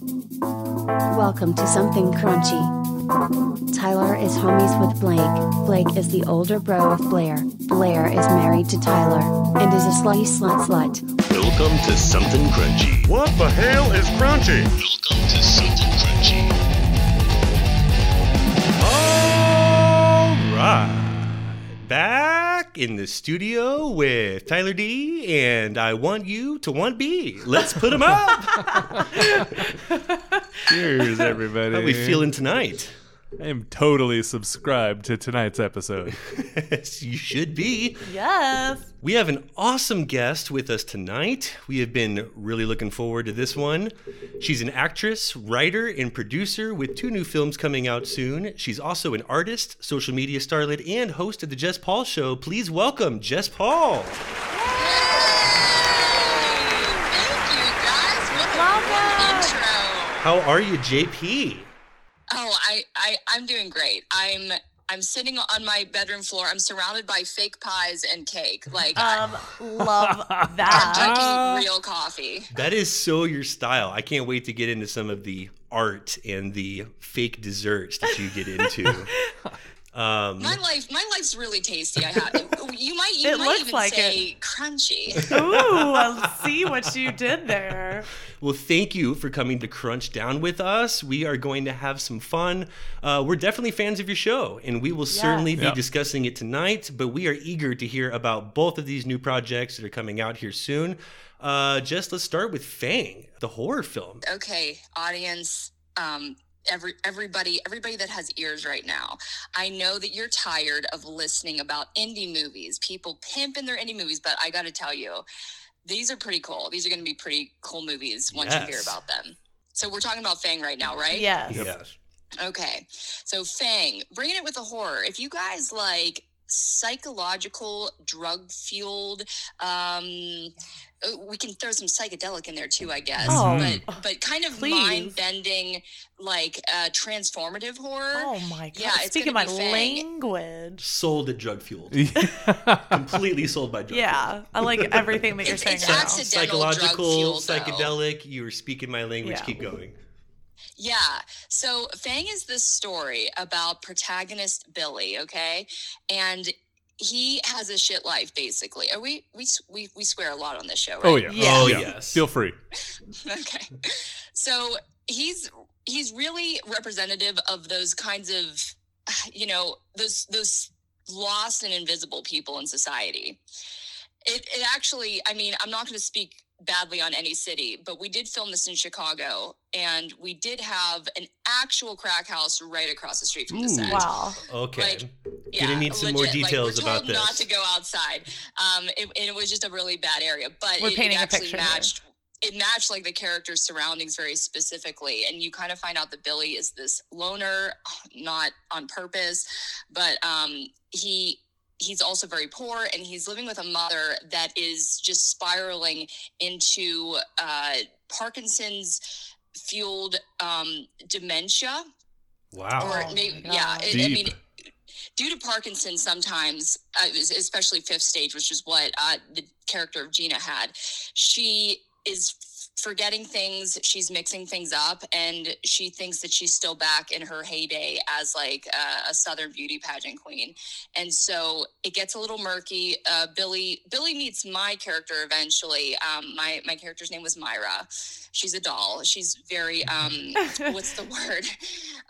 Welcome to Something Crunchy. Tyler is homies with Blake. Blake is the older bro of Blair. Blair is married to Tyler and is a slutty slut slut. Welcome to Something Crunchy. What the hell is crunchy? Welcome to Something Crunchy. All right. Back in the studio with Tyler D, and I want you to want B. Let's put them up. Cheers, everybody. How are we feeling tonight? I am totally subscribed to tonight's episode. Yes, you should be. Yes. We have an awesome guest with us tonight. We have been really looking forward to this one. She's an actress, writer, and producer with two new films coming out soon. She's also an artist, social media starlet, and host of The Jess Paul Show. Please welcome Jess Paul. Thank you, guys. What a Welcome. intro. How are you, JP? Oh, I, I, I'm doing great. I'm, I'm sitting on my bedroom floor. I'm surrounded by fake pies and cake. Like Um, love I'm that. drinking real coffee. That is so your style. I can't wait to get into some of the art and the fake desserts that you get into. Um, My life, my life's really tasty. I have. You might, you It might looks even like say crunchy. Ooh, I see what you did there. well, thank you for coming to Crunch Down with us. We are going to have some fun. Uh, we're definitely fans of your show, and we will certainly be Yeah. discussing it tonight. But we are eager to hear about both of these new projects that are coming out here soon. Uh, just let's start with Fang, the horror film. okay, audience, um, every everybody, everybody that has ears right now. I know that you're tired of listening about indie movies, people pimp in their indie movies, but I got to tell you, these are pretty cool. These are going to be pretty cool movies once you hear about them. So we're talking about Fang right now, right? Yes. Yes. Okay. So Fang, bringing it with the horror. If you guys like psychological, drug fueled, um, we can throw some psychedelic in there too, I guess. Oh, but but kind of mind bending, like uh, transformative horror. Oh my god. Yeah, Speaking my language. Sold at drug fueled. Completely sold by drug Yeah, I like everything that you're It's- saying it's right now. Psychological, drug-fueled, though. psychedelic. You were speaking my language. Yeah. Keep going. Yeah. So Fang is this story about protagonist Billy, okay? And he has a shit life basically. Are we we we we swear a lot on this show, oh, right? Oh yeah. Yeah. Oh, oh, Yeah. yes. Feel free. okay. So he's he's really representative of those kinds of you know, those those lost and invisible people in society. It it actually, I mean, I'm not going to speak badly on any city, but we did film this in Chicago and we did have an actual crack house right across the street from the Ooh. set. Wow. Okay. Like, Gonna need some more legit. Like, details we're about told this. Not to go outside. Um, it, and it was just a really bad area, but We're it, painting it a actually picture here. matched. It matched like the character's surroundings very specifically, and you kind of find out that Billy is this loner, not on purpose, but um, he he's also very poor, and he's living with a mother that is just spiraling into uh, Parkinson's fueled um, dementia. Wow. or Oh maybe my yeah it, i mean due to parkinson's sometimes uh, especially fifth stage which is what uh, the character of gina had she is f- forgetting things she's mixing things up and she thinks that she's still back in her heyday as like uh, a southern beauty pageant queen. And so it gets a little murky. Uh, billy billy meets my character eventually. Um, my my character's name was myra. She's a doll. She's very um what's the word?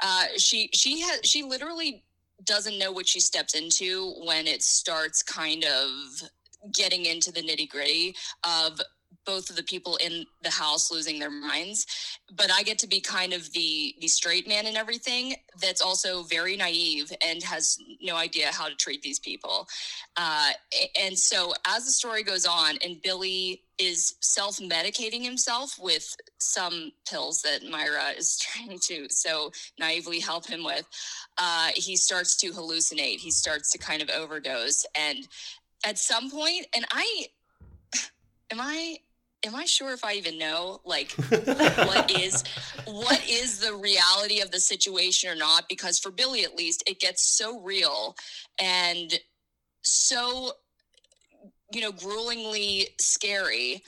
Uh she she has she literally doesn't know what she steps into when it starts kind of getting into the nitty gritty of both of the people in the house losing their minds but i get to be kind of the the straight man and everything that's also very naive and has no idea how to treat these people. Uh, and so as the story goes on and billy is self-medicating himself with some pills that myra is trying to so naively help him with uh, he starts to hallucinate. He starts to kind of overdose. And at some point and i am i am i sure if i even know like what is what is the reality of the situation or not because for billy at least it gets so real and so you know gruelingly scary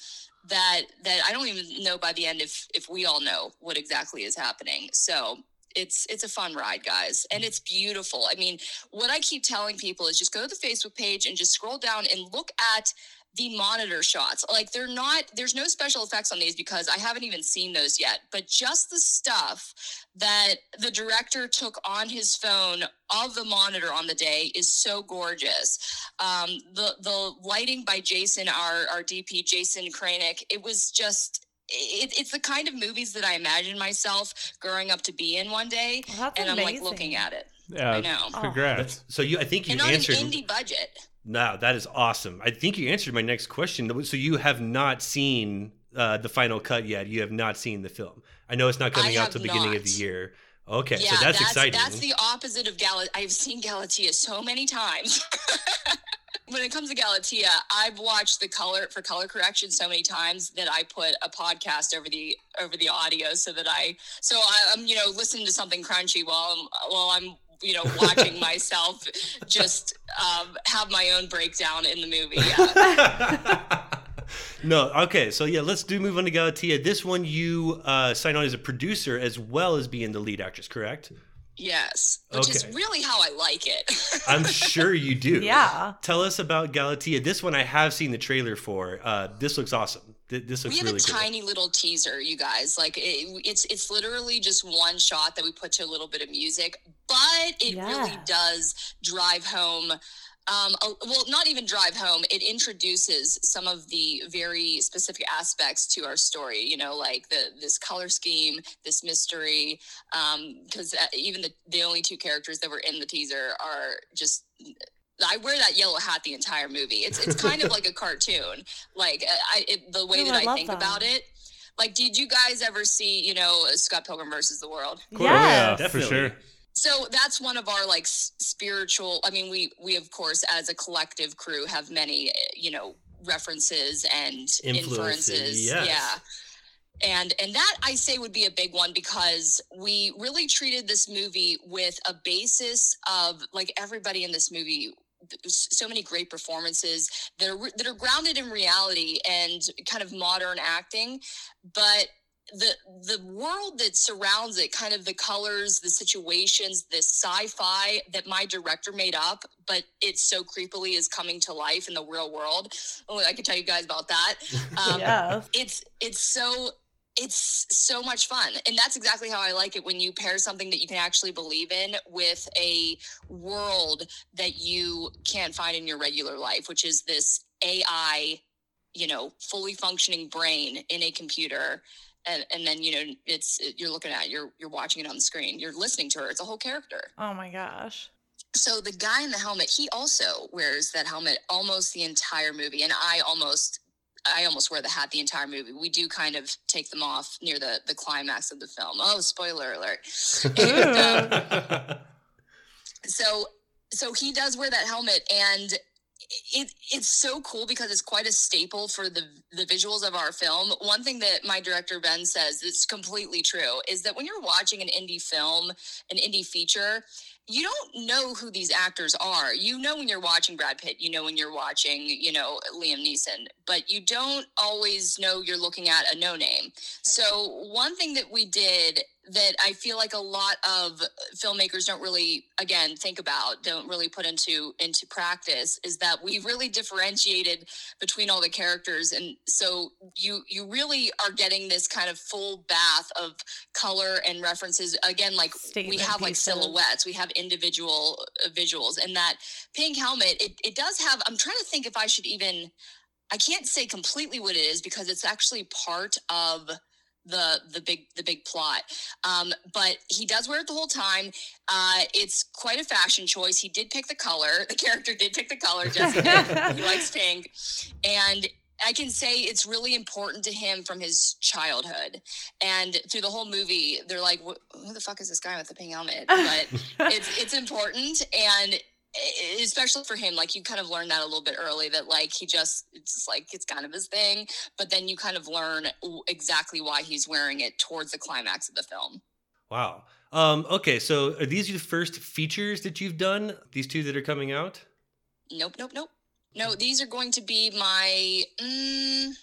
that that I don't even know by the end if if we all know what exactly is happening. So it's it's a fun ride, guys, and it's beautiful. I mean, what I keep telling people is just go to the Facebook page and just scroll down and look at the monitor shots. Like they're not there's no special effects on these because I haven't even seen those yet, but just the stuff that the director took on his phone of the monitor on the day is so gorgeous. Um, the the lighting by Jason, our our DP Jason Kranick, it was just it, it's the kind of movies that I imagine myself growing up to be in one day, Well, that's and I'm like looking at it. Yeah, I know. Congrats. So you, I think you and on an indie budget. No, that is awesome. I think you answered my next question. So you have not seen uh, the final cut yet. You have not seen the film. I know it's not coming I out till the beginning of the year. Okay, yeah, so that's, exciting. That's the opposite of Gal. I've seen Galatea so many times. when it comes to Galatea, I've watched the color for color correction so many times that I put a podcast over the over the audio so that I so I'm you know listening to something crunchy while I'm while I'm you know watching myself just um, have my own breakdown in the movie. Yeah. no, okay. So yeah, let's do move on to Galatea. This one you uh, sign on as a producer as well as being the lead actress, correct? yes, which is really how I like it. I'm sure you do. Yeah. Tell us about Galatea. This one I have seen the trailer for. Uh, this looks awesome. Th- This looks we have really a cool. tiny little teaser you guys like it, it's it's literally just one shot that we put to a little bit of music but it really does drive home um, a, well not even drive home it introduces some of the very specific aspects to our story you know like the this color scheme this mystery because uh, even the, the only two characters that were in the teaser are just I wear that yellow hat the entire movie. It's it's kind of like a cartoon. Like uh, I it, the way Ooh, that I I, love think that. about it. Like, did you guys ever see you know Scott Pilgrim versus the World? Oh, yeah, Yes. for sure. So that's one of our like s- spiritual. I mean, we we of course as a collective crew have many uh, you know references and Influences, inferences. yes. Yeah. And and that I say would be a big one because we really treated this movie with a basis of like everybody in this movie s- so many great performances that are that are grounded in reality and kind of modern acting but the the world that surrounds it kind of the colors the situations the sci-fi that my director made up but it so creepily is coming to life in the real world oh i can tell you guys about that um, Yes. it's it's so it's so much fun and that's exactly how i like it when you pair something that you can actually believe in with a world that you can't find in your regular life which is this ai you know fully functioning brain in a computer and, and then you know it's you're looking at it, you're you're watching it on the screen you're listening to her it's a whole character Oh my gosh. so the guy in the helmet he also wears that helmet almost the entire movie and i almost i almost wear the hat the entire movie. We do kind of take them off near the the climax of the film. Oh spoiler alert. And, um, so so he does wear that helmet and it it's so cool because it's quite a staple for the the visuals of our film. One thing that my director Ben says that's completely true is that when you're watching an indie film, an indie feature, you don't know who these actors are. You know when you're watching Brad Pitt, you know when you're watching, you know, Liam Neeson, but you don't always know you're looking at a no name. So, one thing that we did that I feel like a lot of filmmakers don't really again think about, don't really put into into practice is that we really differentiated between all the characters. And so you you really are getting this kind of full bath of color and references. Again like we Statement have like silhouettes. We have individual uh, visuals. And that pink helmet it, it does have i'm trying to think if i should even i can't say completely what it is because it's actually part of the the big the big plot. Um but he does wear it the whole time. Uh it's quite a fashion choice. He did pick the color. The character did pick the color jesse did. he likes pink. And I can say it's really important to him from his childhood, and through the whole movie, they're like, "Who the fuck is this guy with the pink helmet?" But it's it's important, and especially for him, like you kind of learn that a little bit early that like he just it's just like it's kind of his thing, but then you kind of learn exactly why he's wearing it towards the climax of the film. Wow. Um, okay, so are these your first features that you've done? These two that are coming out? Nope, nope, nope. No, these are going to be my. Mm,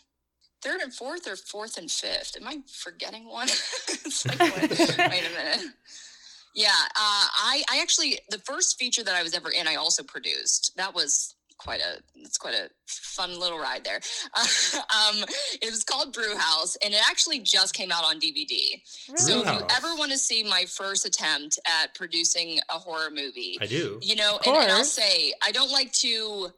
third and fourth or fourth and fifth. Am I forgetting one? It's like, wait, wait a minute. Yeah, uh, I I actually the first feature that I was ever in, I also produced. That was quite a it's quite a fun little ride there. um, it was called Brew House, and it actually just came out on DVD. So if you ever want to see my first attempt at producing a horror movie, I do. you know, and, and I'll say I don't like to.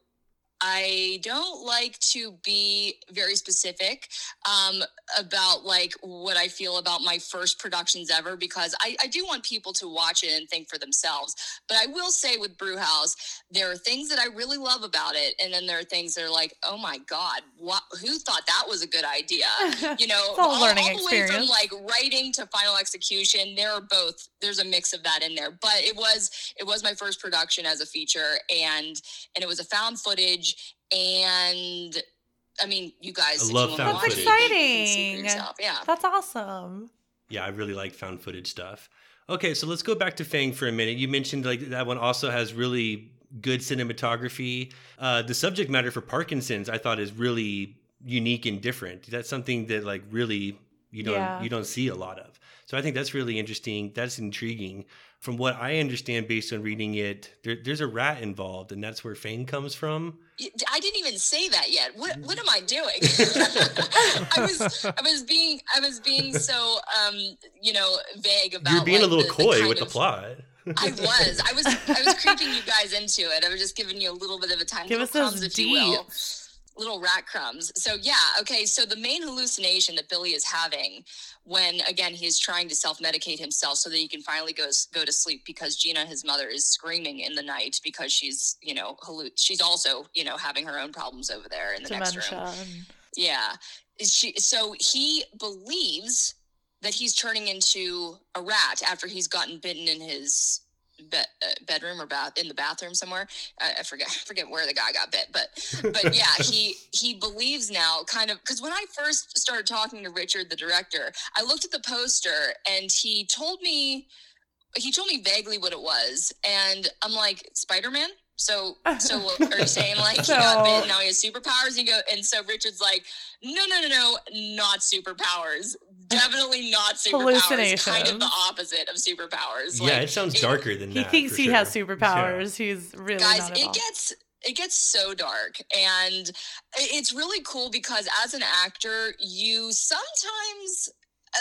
I don't like to be very specific um, about like what I feel about my first productions ever because I, I do want people to watch it and think for themselves. But I will say with Brewhouse, there are things that I really love about it, and then there are things that are like, oh my god, what? Who thought that was a good idea? You know, all a learning the way from experience. like writing to final execution. There are both. There's a mix of that in there, but it was it was my first production as a feature, and and it was a found footage, and I mean, you guys, I if love found footage. it, you can see for Exciting. Yeah. That's awesome. Yeah, I really like found footage stuff. Okay, so let's go back to Fang for a minute. You mentioned like that one also has really good cinematography. Uh, the subject matter for Parkinson's, I thought, is really unique and different. That's something that like really you don't Yeah. you don't see a lot of. So I think that's really interesting. That's intriguing. From what I understand, based on reading it, there, there's a rat involved, and that's where Fang comes from. Y- I didn't even say that yet. What what am I doing? I was I was being I was being so um you know vague about. You're being a little the- the coy kind with the plot. I was I was I was creeping you guys into it. I was just giving you a little bit of a time. Give little us those crumbs, if you will. deets. Little rat crumbs. So yeah, okay. So the main hallucination that Billy is having when again he is trying to self-medicate himself so that he can finally go go to sleep because Gina, his mother, is screaming in the night because she's you know hallu- she's also you know having her own problems over there in the next room. Dementia. Yeah. Is She so he believes that he's turning into a rat after he's gotten bitten in his be- uh, bedroom or bath in the bathroom somewhere. I, I forget I forget where the guy got bit, but but yeah, he he believes now kind of because when I first started talking to Richard the director, I looked at the poster and he told me he told me vaguely what it was and I'm like Spider-Man? So so what are you saying like he got So- bitten now he has superpowers and you go and so Richard's like no no no no not superpowers definitely not superpowers kind of the opposite of superpowers yeah, it sounds it- darker than He that. thinks for he has sure. superpowers. He's really guys not at it all. gets it gets so dark and it's really cool because as an actor you sometimes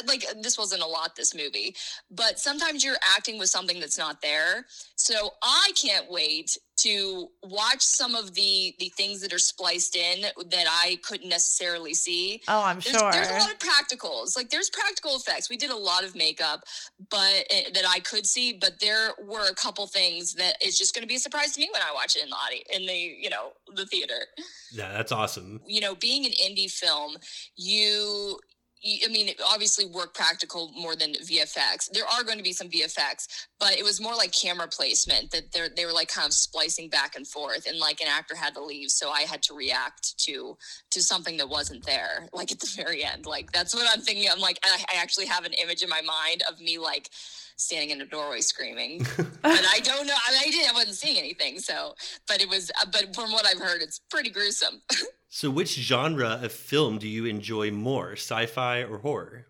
like this wasn't a lot this movie but sometimes you're acting with something that's not there so i can't wait to watch some of the the things that are spliced in that i couldn't necessarily see oh, I'm there's, sure. there's a lot of practicals. Like there's practical effects. We did a lot of makeup, but eh, that I could see. But there were a couple things that is just going to be a surprise to me when I watch it in the audi- in the you know the theater. Yeah, that's awesome. You know, being an indie film, you. I mean, obviously, work practical more than VFX. There are going to be some VFX, but it was more like camera placement that they they were like kind of splicing back and forth, and like an actor had to leave, so I had to react to to something that wasn't there, like at the very end. Like that's what I'm thinking. I'm like, I, I actually have an image in my mind of me like standing in a doorway screaming, but I don't know. I, mean, I didn't. I wasn't seeing anything. So, but it was. Uh, but from what I've heard, it's pretty gruesome. So, which genre of film do you enjoy more, sci-fi or horror?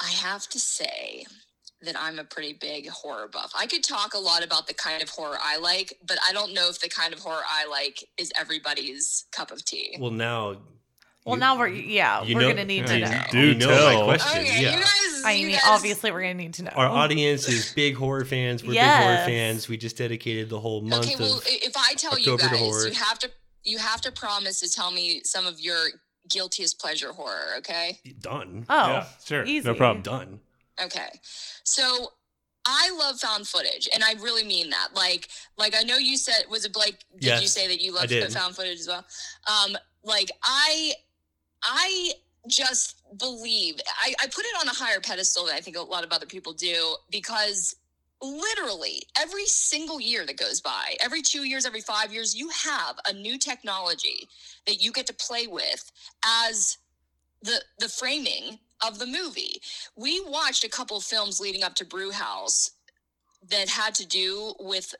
I have to say that I'm a pretty big horror buff. I could talk a lot about the kind of horror I like, but I don't know if the kind of horror I like is everybody's cup of tea. Well, now. well, you- now we're yeah, you we're know- gonna need to you know. do you know my tell. question. okay, yeah. you guys. I mean, guys- obviously, we're gonna need to know. Our audience is big horror fans. We're big horror fans. We just dedicated the whole month Okay, well, of. if I tell October to you horror. guys, you have to you have to promise to tell me some of your guiltiest pleasure horror. Okay. Done. oh, yeah, sure. easy. No problem. Done. Okay. So I love found footage and I really mean that. Like like I know you said was it Blake did you say that you loved love found footage as well? Um like I I just believe I, I put it on a higher pedestal than I think a lot of other people do because literally every single year that goes by, every two years, every five years, you have a new technology that you get to play with as the the framing of the movie. We watched a couple of films leading up to Brew House that had to do with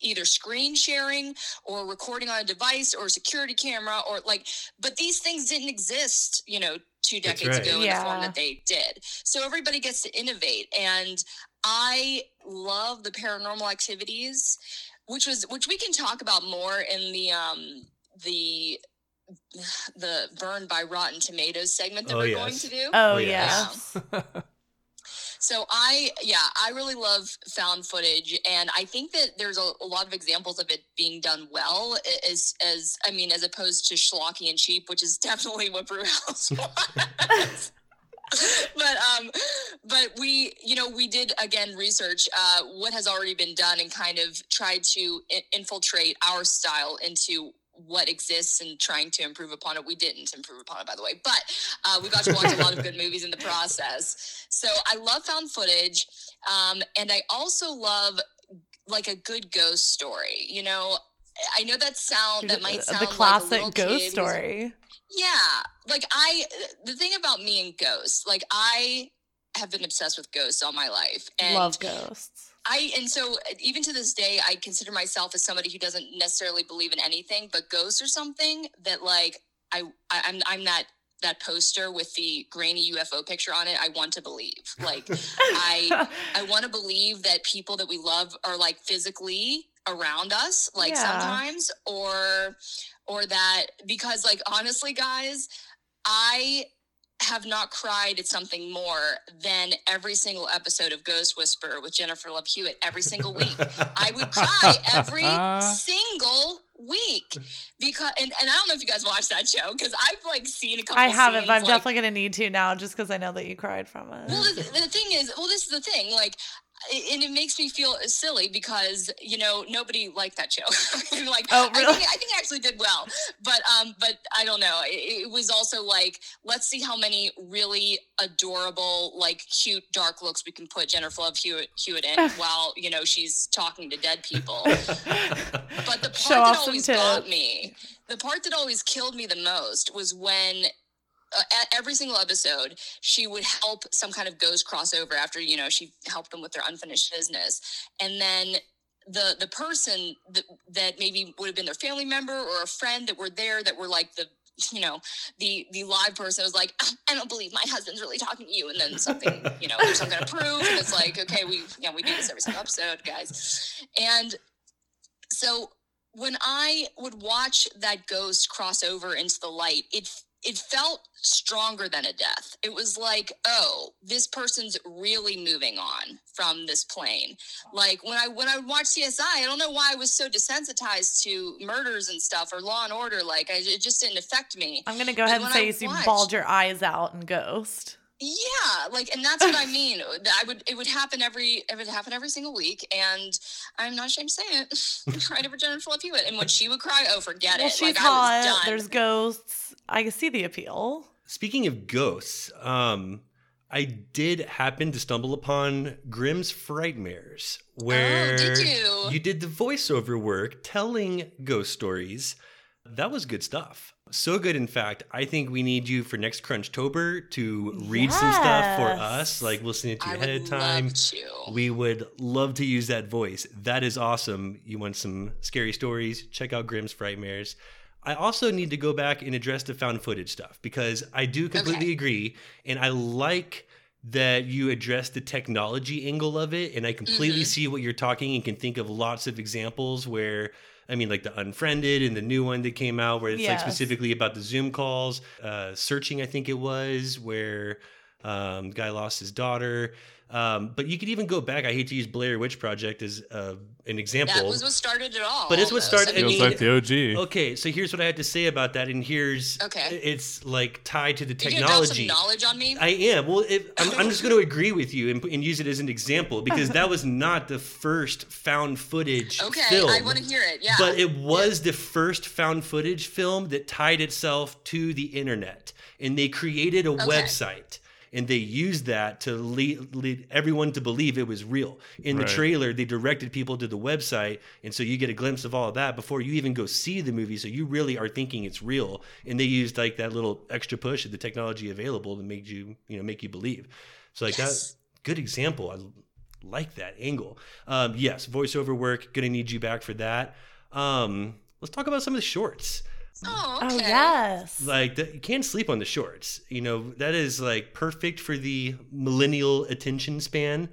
either screen sharing or recording on a device or a security camera or like but these things didn't exist you know two decades right. ago in the form that they did so everybody gets to innovate and i love the paranormal activities which was which we can talk about more in the um the the burned by rotten tomatoes segment that Oh, we're yes. going to do Oh, Oh, yeah. yes. so I, yeah, I really love found footage, and I think that there's a, a lot of examples of it being done well. As, as I mean, as opposed to schlocky and cheap, which is definitely what Brewhouse was. but um, but we, you know, we did again research uh, what has already been done and kind of tried to I- infiltrate our style into what exists and trying to improve upon it. We didn't improve upon it, by the way, but uh, we got to watch a lot of good movies in the process. So I love found footage, um, and I also love like a good ghost story. You know, I know that sound that might sound the like a classic little ghost story. Yeah, like I, the thing about me and ghosts, like I have been obsessed with ghosts all my life, and Love ghosts. I and so uh, even to this day, I consider myself as somebody who doesn't necessarily believe in anything, but ghosts are something that like I, I I'm I'm that that poster with the grainy UFO picture on it. I want to believe, like I I want to believe that people that we love are like physically around us, like Yeah. sometimes, or or that because like honestly, guys, I have not cried at something more than every single episode of Ghost Whisperer with Jennifer Love Hewitt every single week. I would cry every single week because and, and I don't know if you guys watch that show because I've like seen a couple I haven't, scenes, but I'm like, definitely gonna need to now, just because I know that you cried from it. well, the, the thing is, well, this is the thing, like, and it makes me feel silly because you know nobody liked that show. like, Oh, I really? think, I think it actually did well, but um, but I don't know. It, it was also like, let's see how many really adorable, like, cute, dark looks we can put Jennifer Love Hewitt, Hewitt in while you know she's talking to dead people. But the part Show that always got me, the part that always killed me the most was when at every single episode she would help some kind of ghost crossover after you know she helped them with their unfinished business, and then the the person that, that maybe would have been their family member or a friend that were there that were like the you know the the live person was like "Ah, i don't believe my husband's really talking to you. And then something you know there's some kind of proof and it's like okay we you know we do this every single episode guys. And so when I would watch that ghost cross over into the light, it it felt stronger than a death. It was like, oh, this person's really moving on from this plane. Like when I when I would watch CSI, I don't know why I was so desensitized to murders and stuff or Law and Order. Like I, it just didn't affect me. I'm gonna go ahead and say I you watched- balled your eyes out in Ghost. Yeah, like, and that's what I mean. I would, it would happen every, it would happen every single week, and I'm not ashamed to say it. I cried over Jennifer Love Hewitt, and when she would cry, oh, forget Well, it. she's like I hot. was done. There's ghosts. I can see the appeal. Speaking of ghosts, um, I did happen to stumble upon Grimm's Frightmares, where Oh, did you? you did the voiceover work telling ghost stories. That was good stuff. So good, in fact, I think we need you for next Crunchtober to read some stuff for us. Like we'll send it to you I ahead would of time. love to. We would love to use that voice. That is awesome. You want some scary stories? Check out Grimm's Frightmares. I also need to go back and address the found footage stuff because I do completely Okay. agree. And I like that you address the technology angle of it. And I completely Mhm. see what you're talking and can think of lots of examples where. I mean, like the Unfriended and the new one that came out, where it's like specifically about the Zoom calls, uh, searching. I think it was where um, guy lost his daughter. Um, but you could even go back. I hate to use Blair Witch Project as uh, an example. That was what started it all. But it's what started- I Feels mean- like the OG. Okay, so here's what I had to say about that, and here's Okay. It's like tied to the Did you drop some technology. knowledge on me? I am. Well, if, I'm, I'm just going to agree with you and, and use it as an example because that was not the first found footage okay, film. I want to hear it. Yeah. But it was the first found footage film that tied itself to the internet. And they created a website and they used that to lead, lead everyone to believe it was real. In Right. the trailer, they directed people to the website. And so you get a glimpse of all of that before you even go see the movie. So you really are thinking it's real. And they used like that little extra push of the technology available to make you, you know, make you believe. So like Yes. that, good example. I, like that angle. Um, yes, voiceover work. Gonna need you back for that. Um, let's talk about some of the shorts. Oh, Oh yes. Like the, you can't sleep on the shorts. You know that is like perfect for the millennial attention span.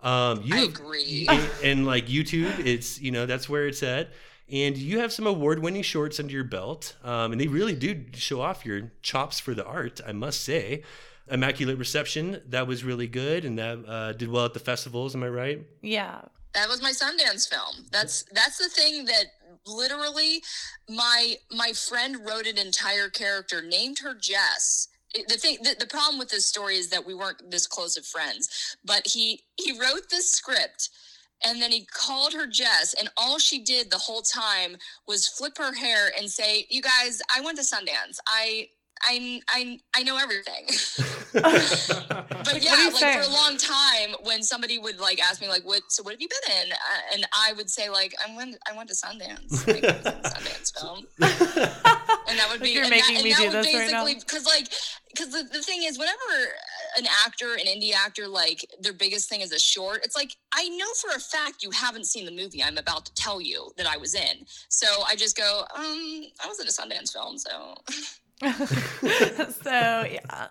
Um, you I agree. and, and like YouTube, it's you know that's where it's at. And you have some award-winning shorts under your belt, um, and they really do show off your chops for the art. I must say, Immaculate Reception that was really good, and that uh, did well at the festivals. Am I right? Yeah. That was my Sundance film. That's that's the thing that literally my my friend wrote an entire character, named her Jess. The thing, the, the problem with this story is that we weren't this close of friends. But he he wrote this script, and then he called her Jess, and all she did the whole time was flip her hair and say, "You guys, I went to Sundance. I." I, I, I know everything. but yeah, what are you like saying? for a long time, when somebody would like ask me like, "What? So what have you been in?" Uh, and I would say like, "I went, I went to Sundance, like, I was in Sundance film," and that would be You're and making that, me and do that would this right now. basically because like because the, the thing is, whenever an actor, an indie actor, like their biggest thing is a short, it's like I know for a fact you haven't seen the movie I'm about to tell you that I was in, so I just go, um, I was in a Sundance film, so. so yeah.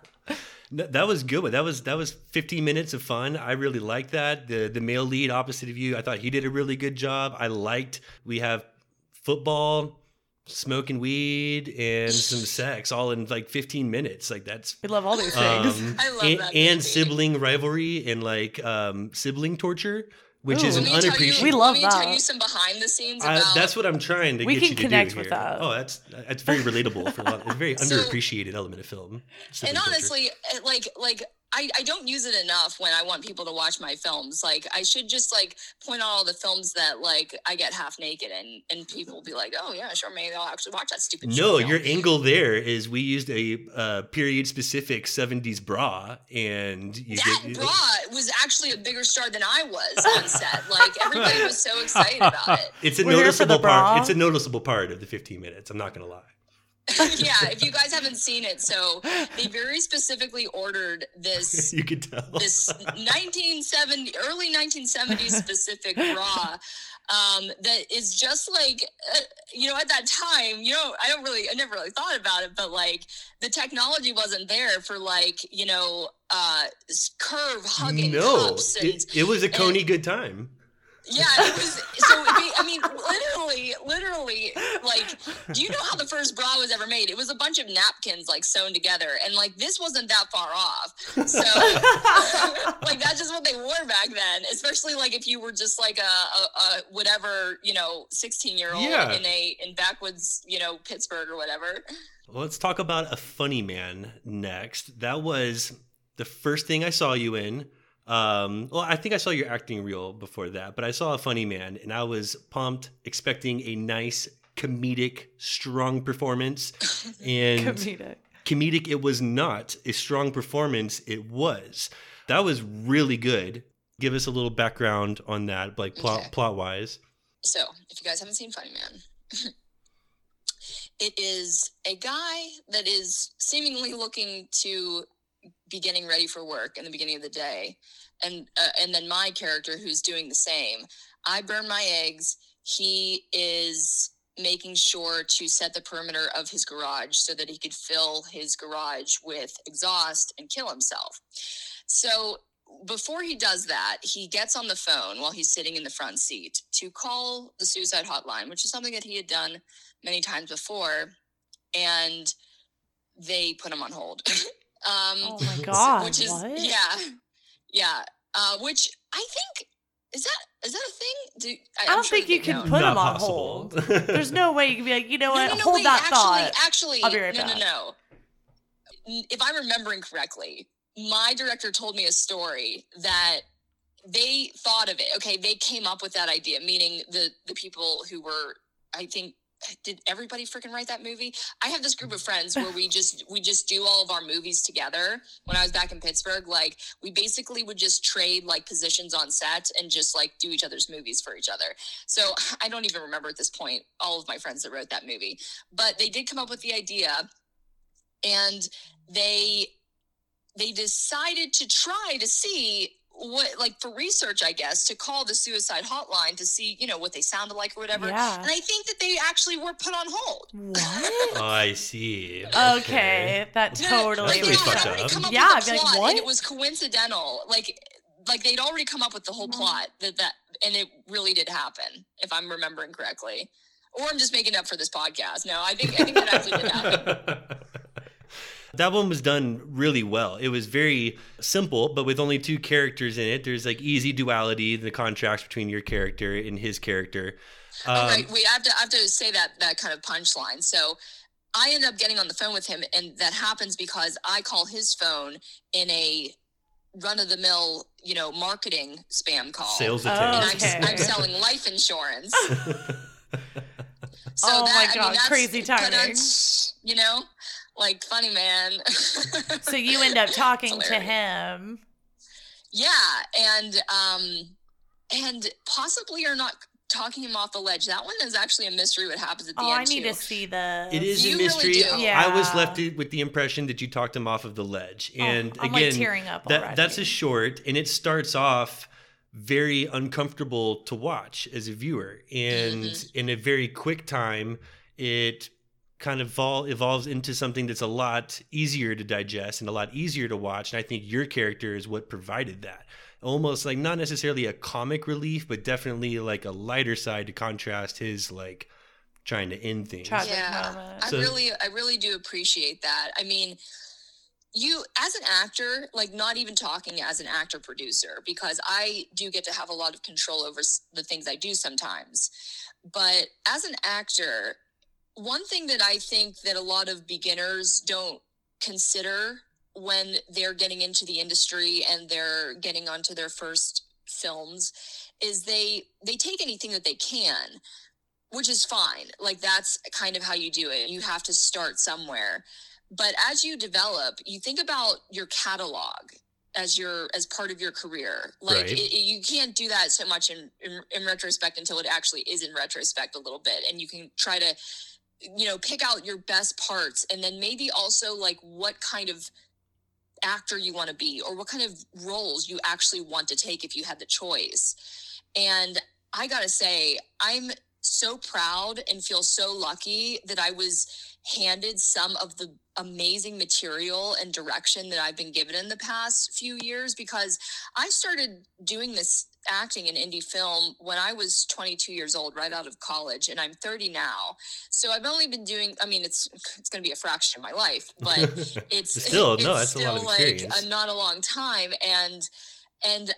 No, that was good. That was that was 15 minutes of fun. I really liked that. The the male lead opposite of you, I thought he did a really good job. I liked we have football, smoking weed, and some sex all in like 15 minutes. Like that's We love all these things. um, I love and, that and movie. sibling rivalry and like um, sibling torture, which is an Let me tell you- unappreciated. We love that. let me tell you some behind the scenes I- about. that's what I'm trying to We get can you to connect do with here. that. Oh, that's that's very relatable for a lot. It's a very So- underappreciated element of film. and torture. honestly, uh, like like I, I don't use it enough when I want people to watch my films. Like I should just like point out all the films that like I get half naked and and people will be like, oh yeah, sure, maybe I'll actually watch that stupid. No, short film." your angle there is we used a uh, period specific 70s bra and you that get bra was actually a bigger star than I was on set. Like everybody was so excited about it. it's a We're here for the noticeable part. bra. It's a noticeable part of the 15 minutes. I'm not going to lie. yeah, if you guys haven't seen it, so they very specifically ordered this You could tell. this 1970 early 1970s specific bra um that is just like uh, you know at that time you know i don't really i never really thought about it but like the technology wasn't there for like you know uh curve hugging no, cups and it, it was a Coney good time. Yeah, it was so. I mean, literally, literally, like, do you know how the first bra was ever made? It was a bunch of napkins like sewn together, and like this wasn't that far off. So, like, that's just what they wore back then. Especially like if you were just like a, a, a whatever you know, sixteen year old Yeah. in a in backwoods you know Pittsburgh or whatever. Well, let's talk about a funny man next. That was the first thing I saw you in. Um, well, I think I saw your acting reel before that, but I saw a funny man, and I was pumped, expecting a nice comedic, strong performance. And Comedic. comedic it was not a strong performance it was that was really good give us a little background on that like plot Okay. plot wise So, if you guys haven't seen Funny Man, it is a guy that is seemingly looking to be getting ready for work in the beginning of the day, and uh, and then my character who's doing the same. I burn my eggs. He is making sure to set the perimeter of his garage so that he could fill his garage with exhaust and kill himself. So before he does that, he gets on the phone while he's sitting in the front seat to call the suicide hotline, which is something that he had done many times before, and they put him on hold. um, Oh my god. which is what? yeah, yeah. Uh, which I think is that is that a thing? Do, I, I don't sure think you can know. put Not him on possible. hold. There's no way you can be like, you know No, what? no, no, hold wait, that actually, thought. Actually, I'll be right no, back. no, no. If I'm remembering correctly, my director told me a story that they thought of it. Okay, they came up with that idea, meaning the the people who were, I think. Did everybody freaking write that movie? I have this group of friends where we just we just do all of our movies together. When I was back in Pittsburgh, like we basically would just trade like positions on set and just like do each other's movies for each other. So I don't even remember at this point all of my friends that wrote that movie, but they did come up with the idea, and they they decided to try to see what like for research, I guess, to call the suicide hotline to see, you know, what they sounded like or whatever. Yeah. And I think that they actually were put on hold. What? Oh, I see. Okay, that No, no, totally they really fucked up. come up Yeah, with I'd a be like, what? and it was coincidental. Like, like they'd already come up with the whole mm-hmm. plot that that, and it really did happen, if I'm remembering correctly. Or I'm just making up for this podcast. No, I think I think that actually did happen. That one was done really well. It was very simple, but with only two characters in it, there's like easy duality, the contrast between your character and his character. Um, All right, wait. I have to I have to say that that kind of punchline. So. I end up getting on the phone with him, and that happens because I call his phone in a run of the mill, you know, marketing spam call. Sales Oh, and I'm, I'm selling life insurance. so Oh my that, I God, mean, that's, crazy timing. You know, like funny man. So you end up talking to him. yeah, and um, and possibly are not talking him off the ledge. That one is actually a mystery. What happens at the Oh, end? I need too. to see the. It is You a really mystery. do. I was left with the impression that you talked him off of the ledge. And Oh, I'm, like, again, tearing up that, that's a short, and it starts off very uncomfortable to watch as a viewer. And Mm-hmm. in a very quick time, it kind of vol- evolves into something that's a lot easier to digest and a lot easier to watch. And I think your character is what provided that. Almost like not necessarily a comic relief, but definitely like a lighter side to contrast his like trying to end things. Tragic yeah moment. i really i really do appreciate that i mean you as an actor like not even talking as an actor producer because i do get to have a lot of control over the things i do sometimes but as an actor one thing that i think that a lot of beginners don't consider when they're getting into the industry and they're getting onto their first films is they they take anything that they can which is fine. Like that's kind of how you do it. You have to start somewhere. But as you develop, you think about your catalog as your as part of your career. Like Right. it, you can't do that so much in, in in retrospect until it actually is in retrospect a little bit, and you can try to you know pick out your best parts, and then maybe also like what kind of actor you want to be or what kind of roles you actually want to take if you had the choice. And I gotta say, I'm so proud and feel so lucky that I was handed some of the amazing material and direction that I've been given in the past few years because I started doing this acting in indie film when I was 22 years old, right out of college, and I'm 30 now. So I've only been doing. I mean, it's it's going to be a fraction of my life, but it's Still, it's no, that's a lot of still, like a, not a long time, and and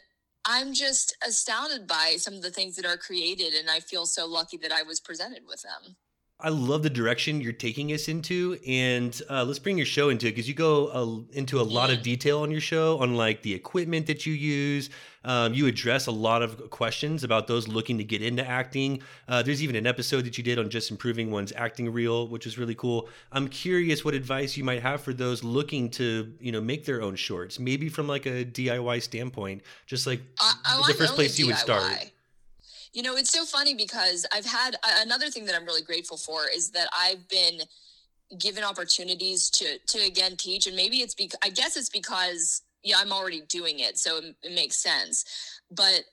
I'm just astounded by some of the things that are created, and I feel so lucky that I was presented with them. I love the direction you're taking us into, and uh, let's bring your show into it because you go uh, into a lot of detail on your show on like the equipment that you use. Um, you address a lot of questions about those looking to get into acting. Uh, there's even an episode that you did on just improving one's acting reel, which is really cool. I'm curious what advice you might have for those looking to, you know, make their own shorts, maybe from like a DIY standpoint, just like I, I, the first place you would start. You know, it's so funny because I've had another thing that I'm really grateful for is that I've been given opportunities to to again teach, and maybe it's because I guess it's because yeah I'm already doing it, so it, it makes sense. But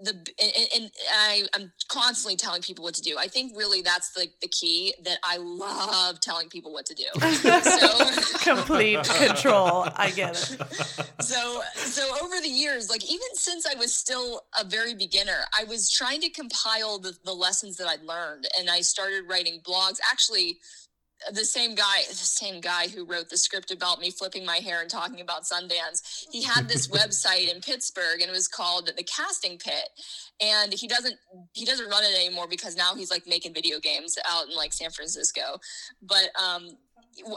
the and, and I I'm constantly telling people what to do. I think really that's like the key that I love telling people what to do. so Complete control. I get it. so so over the years like even since i was still a very beginner i was trying to compile the, the lessons that i'd learned and i started writing blogs actually the same guy the same guy who wrote the script about me flipping my hair and talking about sundance he had this website in pittsburgh and it was called the casting pit and he doesn't he doesn't run it anymore because now he's like making video games out in like san francisco but um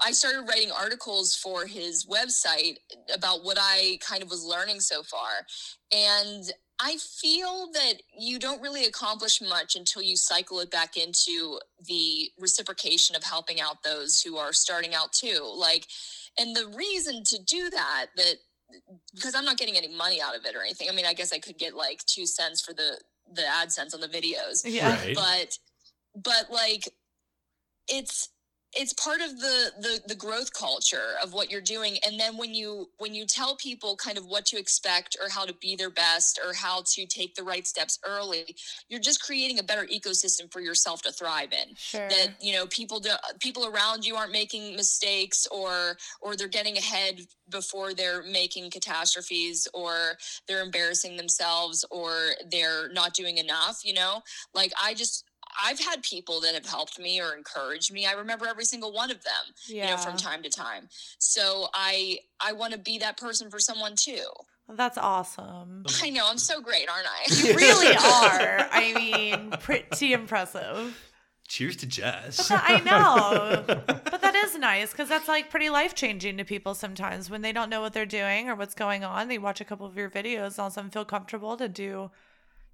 I started writing articles for his website about what I kind of was learning so far. And I feel that you don't really accomplish much until you cycle it back into the reciprocation of helping out those who are starting out too. Like, and the reason to do that, that because I'm not getting any money out of it or anything. I mean, I guess I could get like two cents for the the AdSense on the videos Yeah. Right. but but like it's it's part of the, the the growth culture of what you're doing. And then when you when you tell people kind of what to expect or how to be their best or how to take the right steps early you're just creating a better ecosystem for yourself to thrive in. Sure. that you know people do, people around you aren't making mistakes or or they're getting ahead before they're making catastrophes or they're embarrassing themselves or they're not doing enough you know? Like i just i've had people that have helped me or encouraged me i remember every single one of them yeah. you know from time to time so i i want to be that person for someone too That's awesome. i know i'm so great aren't i You really are. I mean, pretty impressive. Cheers to Jess. I know. but that is nice because that's like pretty life changing to people sometimes when they don't know what they're doing or what's going on. They watch a couple of your videos, and all of a sudden feel comfortable to do,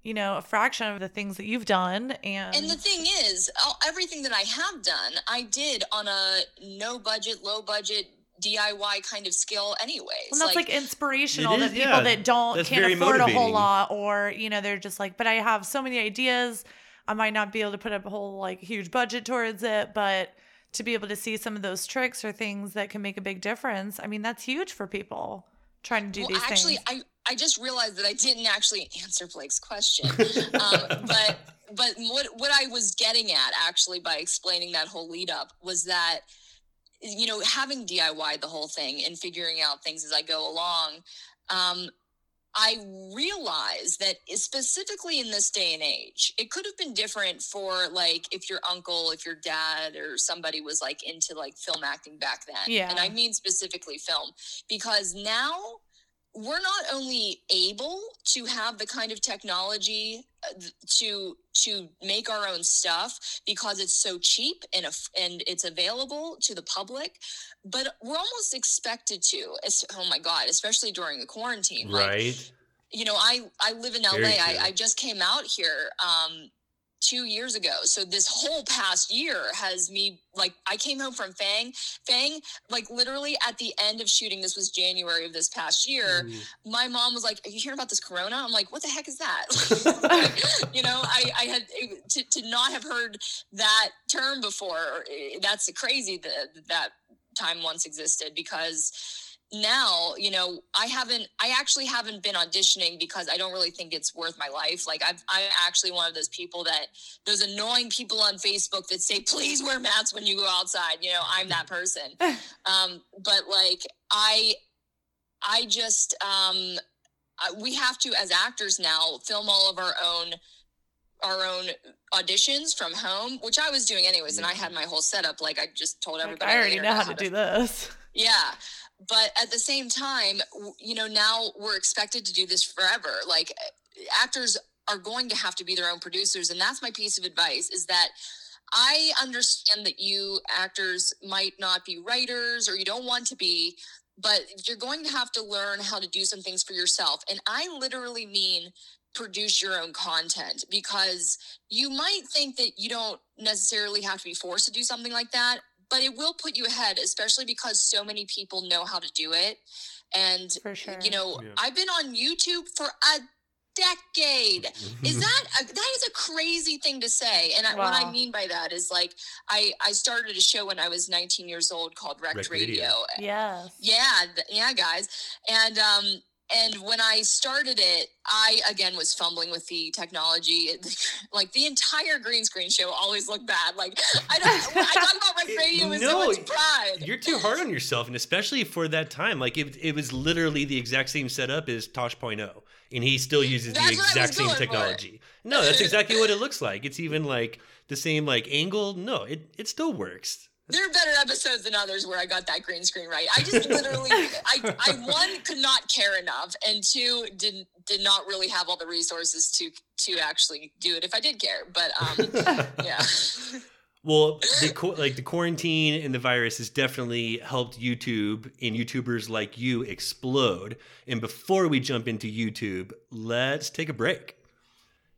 you know, a fraction of the things that you've done. And, And the thing is, everything that I have done, I did on a no budget, low budget DIY kind of skill, anyways. Well, that's like, inspirational It to people yeah. that don't That's can't very afford a whole lot, or you know, they're just like, but I have so many ideas. I might not be able to put up a whole like huge budget towards it, but to be able to see some of those tricks or things that can make a big difference, I mean, that's huge for people trying to do well, these actually, things. I I just realized that I didn't actually answer Blake's question. um, but but what what I was getting at actually by explaining that whole lead up was that you know having DIY the whole thing and figuring out things as I go along. Um, I realized that specifically in this day and age, it could have been different for like if your uncle, if your dad, or somebody was like into like film acting back then. Yeah. And I mean specifically film, because now we're not only able to have the kind of technology uh, to to make our own stuff because it's so cheap and and it's available to the public but we're almost expected to oh my god especially during the quarantine like, right? you know i i live in la I. I just came out here um two years ago. So this whole past year has me like i came home from fang. Fang like literally at the end of shooting this was january of this past year my mom was like are you hearing about this corona? I'm like what the heck is that? You know i i had to, to not have heard that term before eh, that's crazy that that time once existed because now you know i haven't i actually haven't been auditioning because i don't really think it's worth my life. Like i've i'm actually one of those people that those annoying people on facebook that say please wear masks when you go outside. You know i'm that person. Um but like i i just um I, we have to as actors now film all of our own our own auditions from home which i was doing anyways and i had my whole setup like i just told Like, everybody I already know internet how to do this. yeah. But at the same time, you know, now we're expected to do this forever. Like uh, actors are going to have to be their own producers. And that's my piece of advice is that I understand that you actors might not be writers or you don't want to be, but you're going to have to learn how to do some things for yourself. And I literally mean produce your own content because you might think that you don't necessarily have to be forced to do something like that, but it will put you ahead, especially because so many people know how to do it. And, For sure. you know, Yeah. I've been on YouTube for a decade. Is that a, that is a crazy thing to say? And I, what I mean by that is like I I started a show when I was 19 years old called Rec Rec Radio. Radio. Yes. Yeah, th- yeah, guys. And um and when I started it, I again was fumbling with the technology. Like the entire green screen show always looked bad. Like I don't I talk about my Radio with No, so much pride. You're too hard on yourself, and especially for that time. Like it, it was literally the exact same setup as Tosh.0, and he still uses That's the exact same technology. No, that's exactly what it looks like. It's even like the same like angle. No, it it still works. There are better episodes than others where I got that green screen right. I just literally, I, I one could not care enough, and two didn't did not really have all the resources to to actually do it if I did care. But um, yeah, Well, the like the quarantine and the virus has definitely helped YouTube and YouTubers like you explode. And before we jump into YouTube, let's take a break.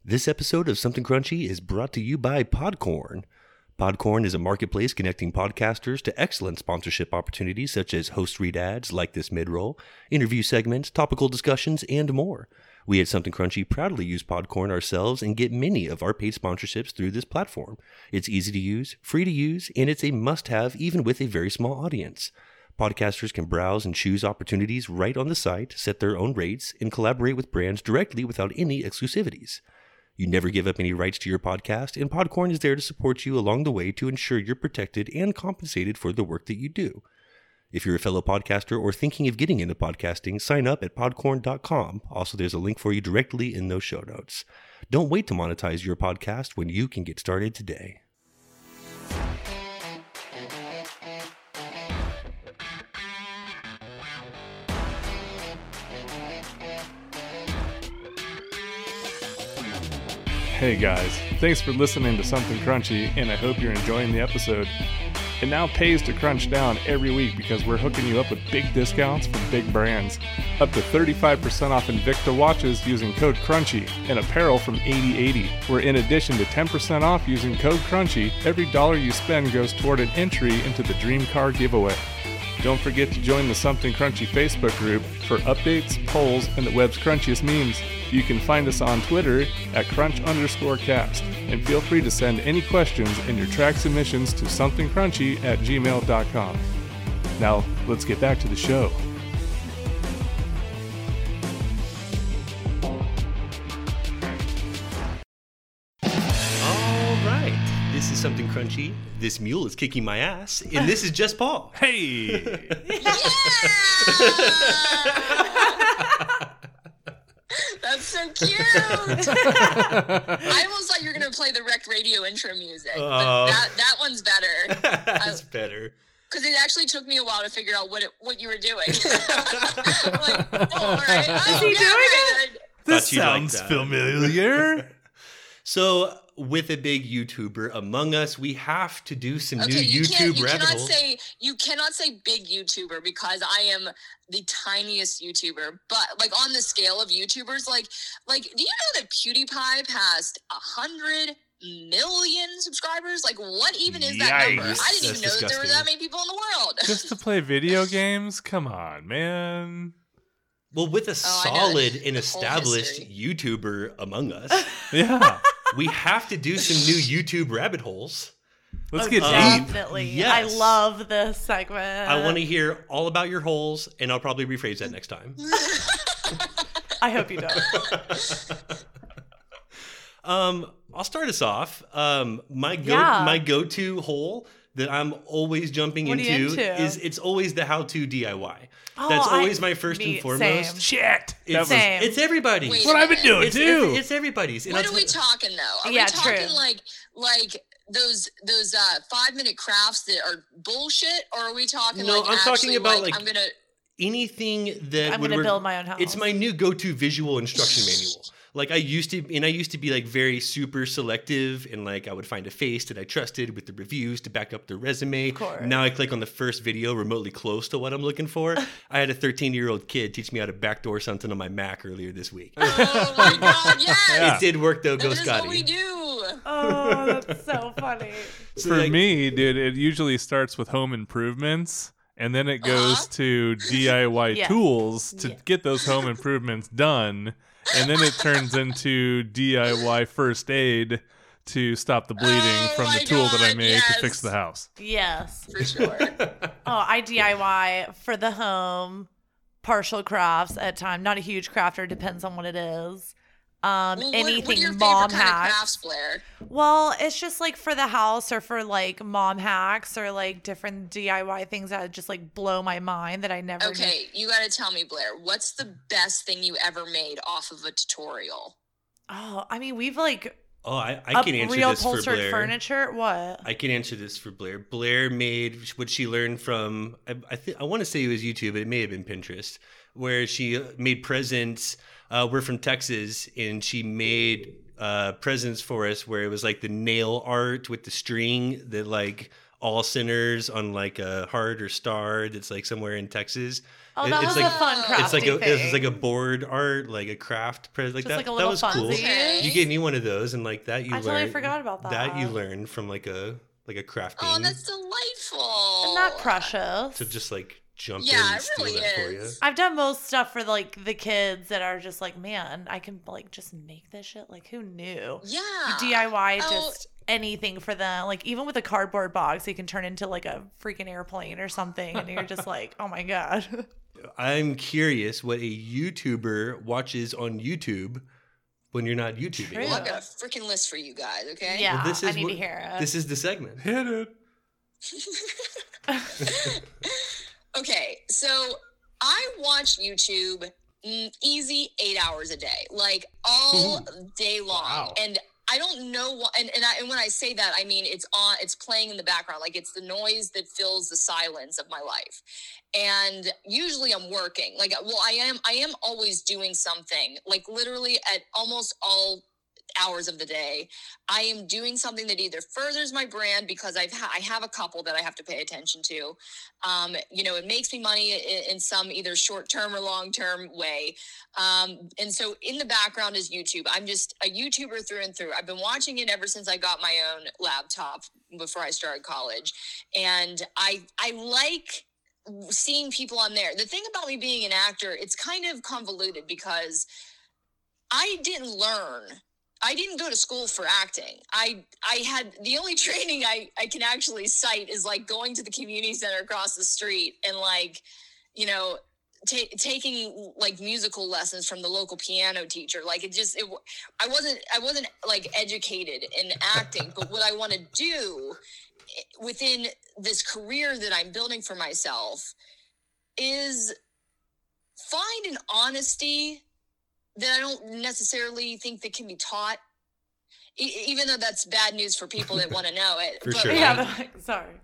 This episode of Something Crunchy is brought to you by Podcorn. Podcorn is a marketplace connecting podcasters to excellent sponsorship opportunities such as host read ads like this mid roll, interview segments, topical discussions, and more. We at Something Crunchy proudly use Podcorn ourselves and get many of our paid sponsorships through this platform. It's easy to use, free to use, and it's a must have even with a very small audience. Podcasters can browse and choose opportunities right on the site, set their own rates, and collaborate with brands directly without any exclusivities. You never give up any rights to your podcast, and Podcorn is there to support you along the way to ensure you're protected and compensated for the work that you do. If you're a fellow podcaster or thinking of getting into podcasting, sign up at podcorn.com. Also, there's a link for you directly in those show notes. Don't wait to monetize your podcast when you can get started today. Hey guys, thanks for listening to Something Crunchy, and I hope you're enjoying the episode. It now pays to crunch down every week because we're hooking you up with big discounts from big brands. Up to 35% off Invicta watches using code CRUNCHY and apparel from 8080, where in addition to 10% off using code CRUNCHY, every dollar you spend goes toward an entry into the Dream Car giveaway. Don't forget to join the Something Crunchy Facebook group for updates, polls, and the web's crunchiest memes. You can find us on Twitter at crunch underscore cast, and feel free to send any questions and your track submissions to somethingcrunchy at gmail.com. Now, let's get back to the show. Crunchy. This mule is kicking my ass, and this is just Paul. Hey! That's so cute. I almost thought you were gonna play the rec radio intro music, Oh. but that that one's better That's uh, better. because it actually took me a while to figure out what it, what you were doing. like, oh, all right. Oh, he doing it? this Thought you'd like sounds that. familiar. So, with a big YouTuber among us, we have to do some Okay, new you can't. YouTube You rabbit cannot say you cannot say big YouTuber because I am the tiniest YouTuber. But like on the scale of YouTubers, like like, do you know that PewDiePie passed a hundred million subscribers? Like, what even is that number? I didn't even That's know that there were that many people in the world. Just to play video games? Come on, man. well, with a Oh, solid and established. YouTuber among us, Yeah. We have to do some new YouTube rabbit holes. Let's Oh, get deep. Definitely. I love this segment. I want to hear all about your holes, and I'll probably rephrase that next time. I hope you don't. Um, I'll start us off. Um, my go Yeah. my go to hole that I'm always jumping What are you into, into? is it's always the how to DIY. Oh, That's I- always my first me- and foremost. same. Shit. It's, That was- Same. it's everybody's. Wait, what I've been doing It's, too. it's, it's everybody's. And what I'll are we talking though? Are Yeah, we talking true. like like those those uh five minute crafts that are bullshit, or are we talking No, like I'm talking actually, about, like, I'm gonna anything that I'm would gonna re- build my own house. It's my new go-to visual instruction manual. Like I used to, and I used to be like very super selective, and like I would find a face that I trusted with the reviews to back up the resume. Of course. Now I click on the first video remotely close to what I'm looking for. I had a 13 year old kid teach me how to backdoor something on my Mac earlier this week. Oh my god, yes! Yeah. It did work though, That Go is what we Scotty. do. Oh, that's so funny. For like, me, dude, it usually starts with home improvements and then it goes Uh-huh. to DIY Yeah. tools to Yeah. get those home improvements done. And then it turns into DIY first aid to stop the bleeding Oh from the my tool that I God, made to fix the house. Yes. For sure. Oh, I DIY for the home, partial crafts at time. Not a huge crafter, depends on what it is. Um, Well, what- anything what, are your mom favorite kind of hacks. crafts, Blair? Well, it's just like for the house or for like mom hacks or like different DIY things that just like blow my mind that I never. knew- Okay, you got to tell me, Blair. What's the best thing you ever made off of a tutorial? Oh, I mean, we've like Oh, I, I can answer this for Blair. furniture. What? I can answer this for Blair. Blair made what she learned from I, I think I want to say it was YouTube, but it may have been Pinterest, where she uh, made presents. Uh, we're from Texas, and she made uh, presents for us where it was like the nail art with the string that like all centers on like a heart or star that's like somewhere in Texas. Oh, It- that it's was like a fun crafty it's like a thing. it's like a board art, like a craft present, like Just that. like a that was cool. funsy. Okay. You gave me one of those, and like that you I learned. totally forgot about That That you that. learned from like a like a crafting. Oh, that's delightful. Isn't precious? to just like jump Yeah, in and it steal really that for you. is. I've done most stuff for like the kids that are just like, man, I can like just make this shit. Like, who knew? Yeah. DIY Oh. just anything for them. Like even with a cardboard box, you can turn into like a freaking airplane or something, and you're just like, oh my god. I'm curious what a YouTuber watches on YouTube when you're not YouTubing. True. Well, I've got a freaking list for you guys, okay? yeah, this I is need what- to hear it. This is the segment. Hit it. Okay, so I watch YouTube easy eight hours a day, like all day long, Wow. and I don't know what. And and, I, and when I say that, I mean it's on, it's playing in the background, like it's the noise that fills the silence of my life. And usually I'm working, like well, I am, I am always doing something, like literally at almost all hours of the day i am doing something that either furthers my brand because i've ha- i have a couple that i have to pay attention to um, you know, it makes me money in, in some either short term or long term way. Um, and so in the background is YouTube. I'm just a YouTuber through and through. I've been watching it ever since I got my own laptop before I started college. And I, I like seeing people on there. The thing about me being an actor, it's kind of convoluted because I didn't learn I didn't go to school for acting. I I had the only training I I can actually cite is like going to the community center across the street and like, you know, ta- taking like musical lessons from the local piano teacher. Like it just it I wasn't I wasn't like educated in acting, but what I want to do eh, within this career that I'm building for myself is find an honesty that I don't necessarily think that can be taught. E- even though that's bad news for people that want to know it. For but sure. like, yeah, but, like, sorry.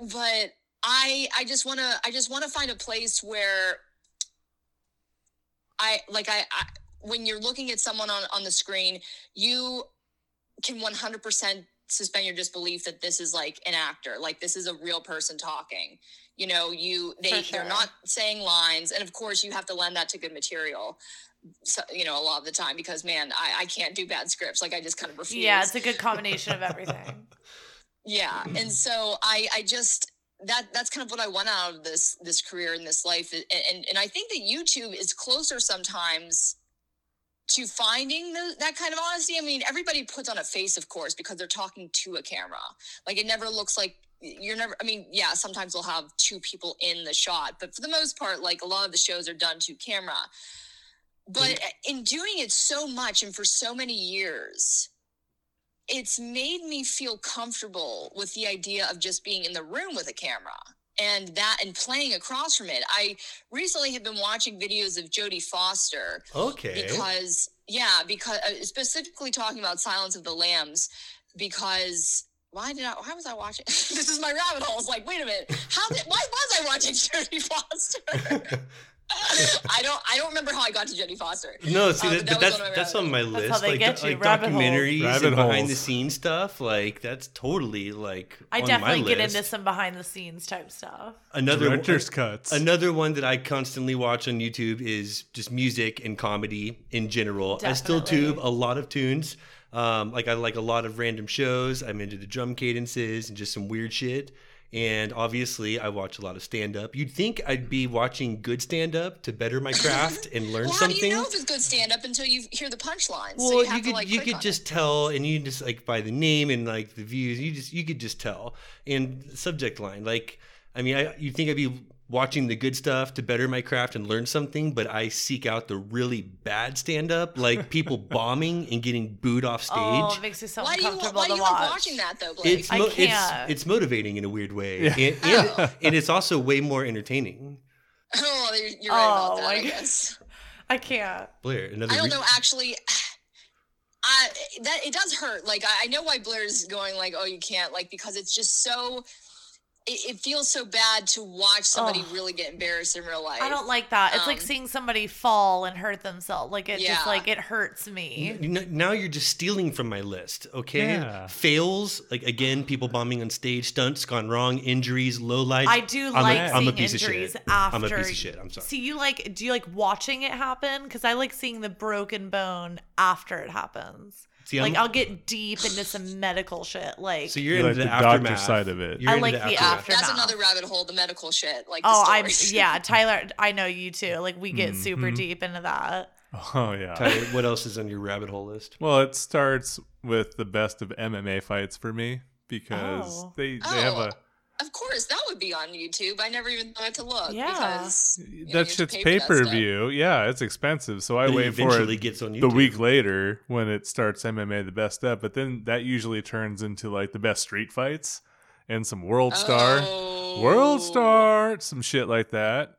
but I I just want to I just want to find a place where I like I, I when you're looking at someone on on the screen, you can 100% suspend your disbelief that this is like an actor, like this is a real person talking. You know, you they For they're not saying lines, and of course you have to lend that to good material. So, you know, a lot of the time because man, I I can't do bad scripts. Like I just kind of refuse. Yeah, it's a good combination of everything. Yeah, and so I I just that that's kind of what I want out of this this career in this life, and and, and I think that YouTube is closer sometimes to finding the, that kind of honesty. I mean, everybody puts on a face, of course, because they're talking to a camera. Like it never looks like you're never. I mean, yeah, sometimes we'll have two people in the shot, but for the most part, like a lot of the shows are done to camera. But mm. in doing it so much and for so many years, it's made me feel comfortable with the idea of just being in the room with a camera and that and playing across from it. I recently have been watching videos of Jodie Foster Okay. because yeah, because uh, specifically talking about Silence of the Lambs because why did I why was I watching this is my rabbit hole. It's like, wait a minute. How did why was I watching Jodie Foster? I don't I don't remember how I got to Jodie Foster. No, see, Uh, that, that that's one of my that's on my That's list. how they like get do- you, like rabbit holes. documentaries Rabbit and behind the scenes stuff. Like that's totally like I on definitely my get list. into some behind the scenes type stuff. another Director's cuts. Another one that I constantly watch on YouTube is just music and comedy in general. I still Definitely. tube a lot of tunes. Um, like I like a lot of random shows. I'm into the drum cadences and just some weird shit. And obviously, I watch a lot of stand up. You'd think I'd be watching good stand up to better my craft and learn Well, how something. do you know if it's good stand up until you hear the punchlines? Well, so you you, could like you could just it. tell, and you just like by the name and like the views, you just you could just tell. And subject line, like I mean, I you think I'd be watching the good stuff to better my craft and learn something, but I seek out the really bad stand up, like people bombing and getting booed off stage. Oh, it makes me so Why do you uncomfortable why do to you watch. like watching that though, Blake? it's I can't. it's it's motivating in a weird way, Yeah. and, and, and it's also way more entertaining. oh, you're, you're right Oh, about that. my I guess. I can't. Blair, another. I don't re- know. Actually, I that it does hurt. Like I, I know why Blair's going like, oh, you can't like because it's just so. It, it feels so bad to watch somebody Ugh. really get embarrassed in real life. I don't like that. It's like Um, seeing somebody fall and hurt themselves. Like it Yeah. just like it hurts me. Now you're just stealing from my list, okay? Yeah. Fails, like again, people bombing on stage, stunts gone wrong, injuries, low lights. I do I'm like a, seeing I'm a piece injuries of shit. after. I'm a piece of shit. I'm sorry. See, you like? Do you like watching it happen? Because I like seeing the broken bone after it happens. See, like I'm- I'll get deep into some medical shit. Like So you're You into like the, the doctor aftermath side of it. You're I into like the the aftermath. after- That's another rabbit hole, the medical shit. Like, oh, the I'm stories. yeah, Tyler. I know you too. Like we get Mm-hmm. super deep into that. Oh yeah. Tyler, what else is on your rabbit hole list? Well, it starts with the best of MMA fights for me because Oh. they they have Oh, a Of course, that would be on YouTube. I never even thought to look Yeah. because you know, that shit's pay pay for that per stuff. view. Yeah, it's expensive, so I wait for it gets on the week later when it starts MMA the best up. But then that usually turns into like the best street fights and some World Star, Oh. World Star, some shit like that.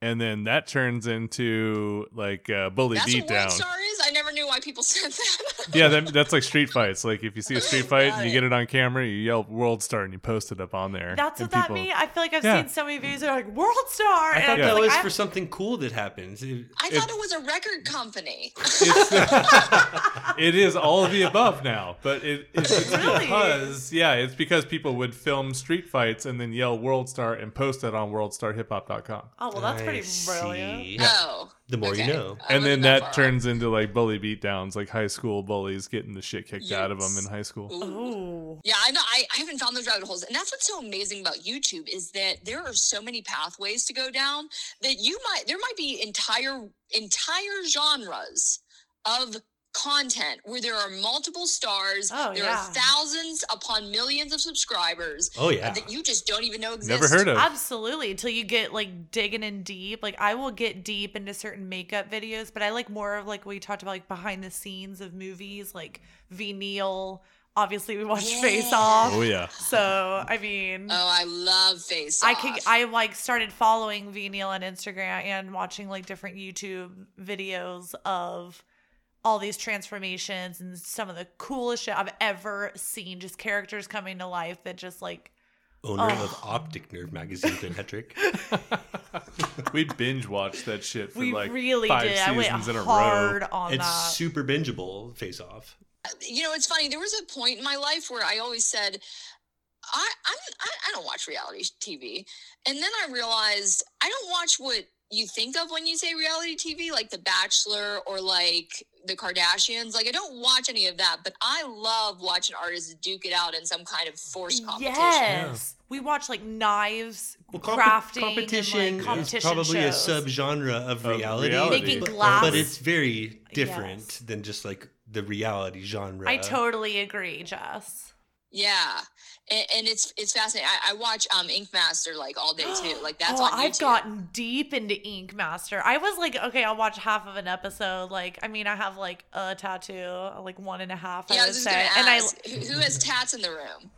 And then that turns into like uh, bully That's what World beatdown. Star is. I never knew why people said that. Yeah, that, that's like street fights. Like if you see a street fight and you get it on camera, you yell World Star and you post it up on there. That's And what that means. I feel like I've Yeah. seen so many videos that are like World Star. I thought I'm that like, was I- for something cool that happens. It- I thought it was a record company. it is all of the above now, but it, it's, it's Really? because yeah, it's because people would film street fights and then yell World Star and post it on worldstarhiphop.com. oh well, that's I pretty brilliant. see. Oh. The more you know. I and then that far turns into like bully beatdowns, like high school bullies getting the shit kicked out of them in high school. Ooh. Ooh. Yeah, I know. I, I haven't found those rabbit holes, and that's what's so amazing about YouTube is that there are so many pathways to go down that you might there might be entire entire genres of content where there are multiple stars. Oh, there yeah. are thousands upon millions of subscribers Oh yeah. that you just don't even know exist. Never heard of. Absolutely. Until you get like digging in deep. Like I will get deep into certain makeup videos, but I like more of like we talked about like behind the scenes of movies, like Ve Neill. Obviously we watched Face Off. Oh yeah. So I mean Oh, I love Face I Off. could I like started following Ve Neill on Instagram and watching like different YouTube videos of all these transformations and some of the coolest shit I've ever seen. Just characters coming to life that just like Owner Oh. of Optic Nerve magazine, Glenn Hetrick. We binge watched that shit for we like really five did. I went seasons in a hard row. on It's that. super bingeable. Face Off. Uh, you know, it's funny. There was a point in my life where I always said, I, I'm, I, I don't watch reality TV. And then I realized I don't watch what you think of when you say reality TV, like The Bachelor or like The Kardashians. Like, I don't watch any of that, but I love watching artists duke it out in some kind of forced competition. Yes. We watch like knives, Well, comp- crafting, competition, and, like, competition is probably shows. a subgenre of, Of reality, reality. Making but, glass. but it's very different Yes. than just like the reality genre. I totally agree, Jess. Yeah. And, and it's it's fascinating. I, I watch um Ink Master like all day too. Like that's oh, I've gotten deep into Ink Master. I was like, okay, I'll watch half of an episode. Like, I mean, I have like a tattoo, like one and a half. yeah, I I was just say, gonna and I, ask, who has tats in the room?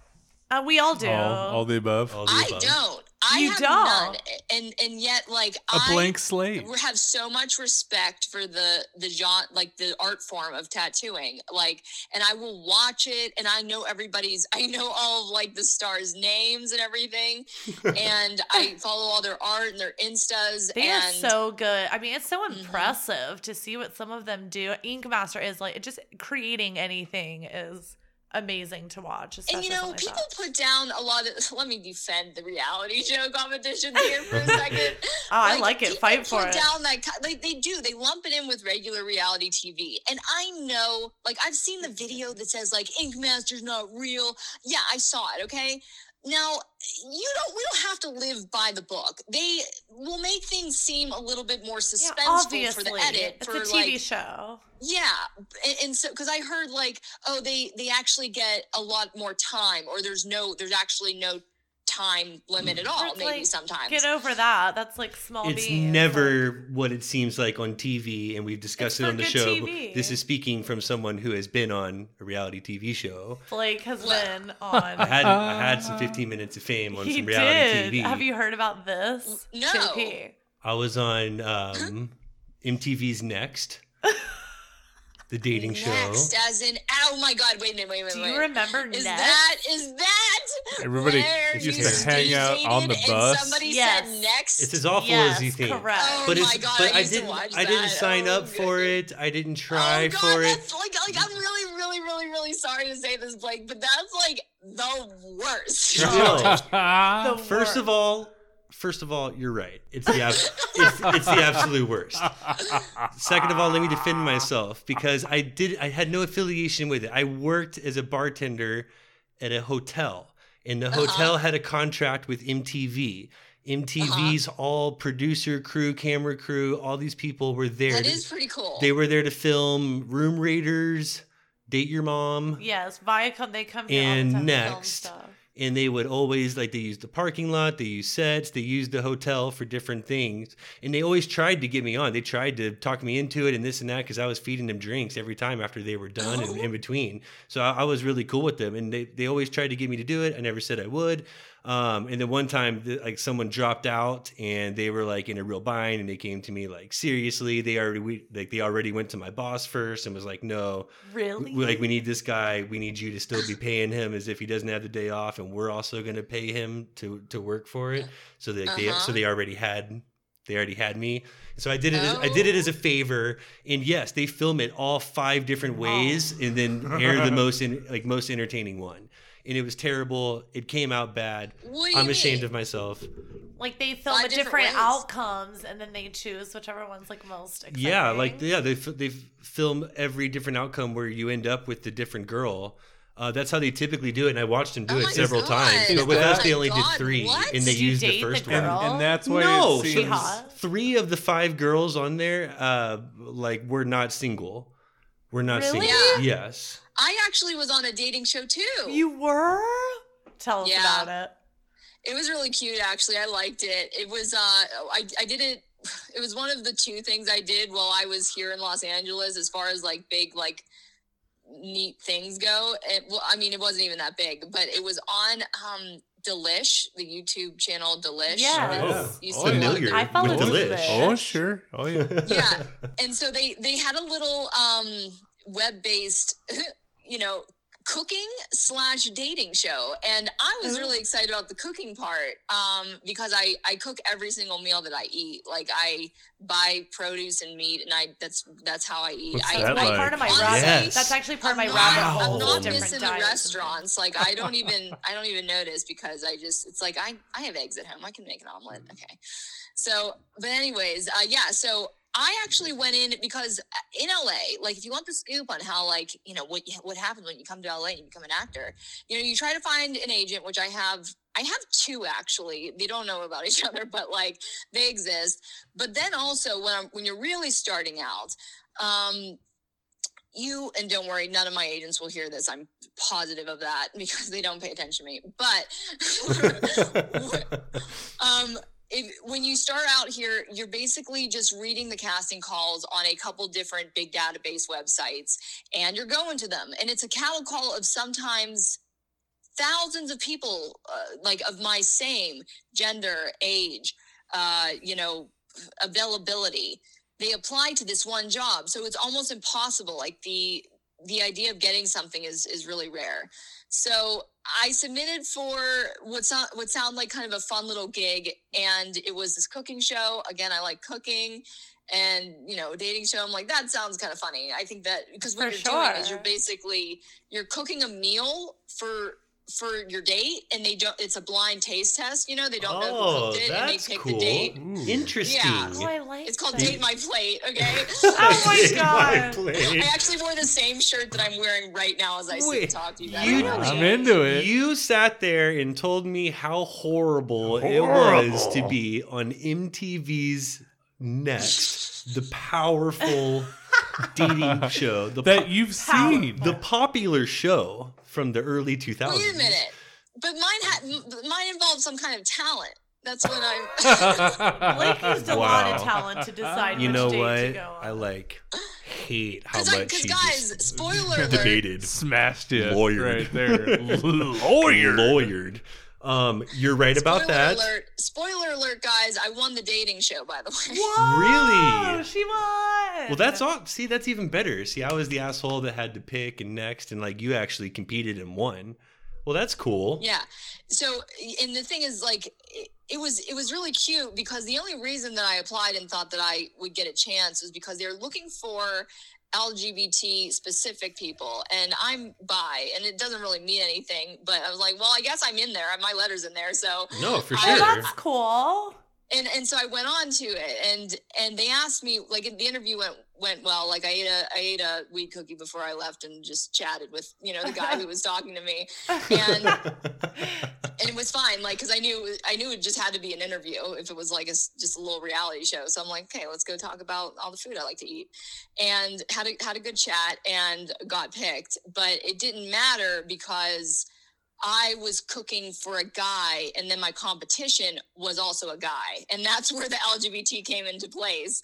Uh, we all do. All, all the above. All the I above. don't. I You have don't? none, and and yet like a I blank slate. have so much respect for the the genre, like the art form of tattooing. Like, and I will watch it, and I know everybody's. I know all of like the stars' names and everything, and I follow all their art and their instas. They are so good. I mean, it's so Mhm. impressive to see what some of them do. Ink Master is like just creating anything is amazing to watch. And you know, like people that. put down a lot of. Let me defend the reality show competition here for a second. Oh, I like it. Fight for put it. Down that like they do. They lump it in with regular reality TV, and I know. Like I've seen the video that says like Ink Master's not real. Yeah, I saw it. Okay. Now you don't. We don't have to live by the book. They will make things seem a little bit more suspenseful obviously, for the edit. it's for a TV like, show. yeah, and, and so because I heard like, oh, they they actually get a lot more time, or there's no, there's actually no time limit at all. It's Maybe like, sometimes. Get over that. That's like small It's beans. never what it seems like on TV, and we've discussed it on the show. TV. This is speaking from someone who has been on a reality TV show. Blake has been I on. had I had some 15 minutes of fame on some reality did. TV. Have you heard about this? No. JP? I was on um, MTV's Next, the dating show. Next, as in, oh my God! Wait a minute, wait a minute. Do wait. you remember Is Next? that is that Everybody where used you to hang out on the bus. Somebody Yes. said next. It's as awful yes, as you think. correct. Oh but it's my God, but I I, used didn't watch I didn't that. sign Oh, up for it. I didn't try oh God, for it. like like I'm really, really, really, really sorry to say this, Blake, but that's like the worst. No. The First worst. of all, First of all, you're right. It's the ab- it's, it's the absolute worst. Second of all, let me defend myself because I did I had no affiliation with it. I worked as a bartender at a hotel, and the Uh-huh. hotel had a contract with MTV. MTV's Uh-huh. all producer crew, camera crew, all these people were there. That to- is pretty cool. they were there to film Room Raiders, Date Your Mom, Yes, Viacom. They come here all And the time to film next, stuff. And they would always like they used the parking lot, they used sets, they used the hotel for different things, and they always tried to get me on. They tried to talk me into it and this and that because I was feeding them drinks every time after they were done and Oh. in between. So I, I was really cool with them, and they they always tried to get me to do it. I never said I would. Um, and then one time, like someone dropped out, and they were like in a real bind, and they came to me like seriously. They already we, like they already went to my boss first and was like, no, Really? we- like we need this guy we need you to still be paying him as if he doesn't have the day off and we're also going to pay him to to work for it so they, they so Uh-huh. they already had they already had me so i did it as, i did it as a favor and yes they film it all five different ways and then air the most in, like most entertaining one and it was terrible it came out bad What do you i'm ashamed mean? of myself Like they film Five different different, outcomes, and then they choose whichever one's like most exciting. yeah like yeah they f- they film every different outcome where you end up with the different girl uh, that's how they typically do it, and I watched them do Oh it several God. times. But with us, they only did three, God. and they Did used the date the first one. And, and that's why No, it seems? Three of the five girls on there, uh, like, were not single. We're not Really? single. Yeah. Yes. I actually was on a dating show too. You were? Tell us Yeah. about it. It was really cute, actually. I liked it. It was, uh, I, I did it. It was one of the two things I did while I was here in Los Angeles, as far as like big, like neat things go. It, well, I mean, it wasn't even that big, but it was on um, Delish, the YouTube channel Delish. Yes. You Oh, see a lot Familiar I follow Delish. Delish. Oh sure. Oh yeah. yeah and so they they had a little um web-based you know cooking slash dating show and i was really excited about the cooking part um because i i cook every single meal that i eat like i buy produce and meat and i that's that's how i eat What's I, that I, like? part of my Honestly, rabbit. Yes. That's actually part of my I'm rabbit not, hole. I'm not different missing the restaurants. Like I don't even I don't even notice because I just it's like I I have eggs at home. I can make an omelet. Okay. So, but anyways, uh, yeah. So I actually went in because in LA, like if you want the scoop on how like you know what what happens when you come to LA and you become an actor, you know you try to find an agent, which I have. I have two actually. They don't know about each other, but like they exist. But then also when I'm when you're really starting out, um, you and don't worry, none of my agents will hear this. I'm positive of that because they don't pay attention to me. But um, if, when you start out here, you're basically just reading the casting calls on a couple different big database websites, and you're going to them, and it's a cattle call of sometimes thousands of people, uh, like of my same gender, age, uh, you know, availability. They apply to this one job. So it's almost impossible. Like the the idea of getting something is is really rare so i submitted for what sound what sound like kind of a fun little gig and it was this cooking show. Again i like cooking and you know dating show. I'm like that sounds kind of funny. I think that because what For you're doing is you're basically you're cooking a meal for for your date and they don't it's a blind taste test you know they don't know who Oh, cooked it and they that's pick cool. the date Interesting. Yeah. Oh, I like it's called that. Date My Plate, okay? Oh my Date God. plate. I actually wore the same shirt that I'm wearing right now as I sit Wait, and talk to you guys. you- I know I'm it. into it. You sat there and told me how horrible, it was to be on MTV's Next, the powerful dating show, the that po- you've Power- seen. the popular show from the early 2000s. Wait a minute. But mine had mine involved some kind of talent. That's when I'm Blake used a lot of talent to decide You which know date to what? go on. I like hate how because much she guys, just spoiler alert. debated, Smashed it Lawyered. right there. Lawyer. lawyered. Um, you're right about that. alert. Spoiler alert, guys. I won the dating show, by the way. Whoa, Really? She won. Well, that's all. See, that's even better. See, I was the asshole that had to pick and next, and like you actually competed and won. Well, that's cool. Yeah. So, and the thing is, like, it, it was it was really cute because the only reason that I applied and thought that I would get a chance was because they're looking for LGBT specific people, and I'm bi, and it doesn't really mean anything. But I was like, well, I guess I'm in there. My letter's in there, so No, for sure. Oh, that's cool. and and so I went on to it, and and they asked me like the interview went went well. Like I ate a I ate a weed cookie before I left, and just chatted with you know the guy who was talking to me, and and it was fine. Like because I knew I knew it just had to be an interview if it was like a just a little reality show. So I'm like, okay, let's go talk about all the food I like to eat, and had a had a good chat and got picked, but it didn't matter because. I was cooking for a guy, and then my competition was also a guy, and that's where the LGBT came into place.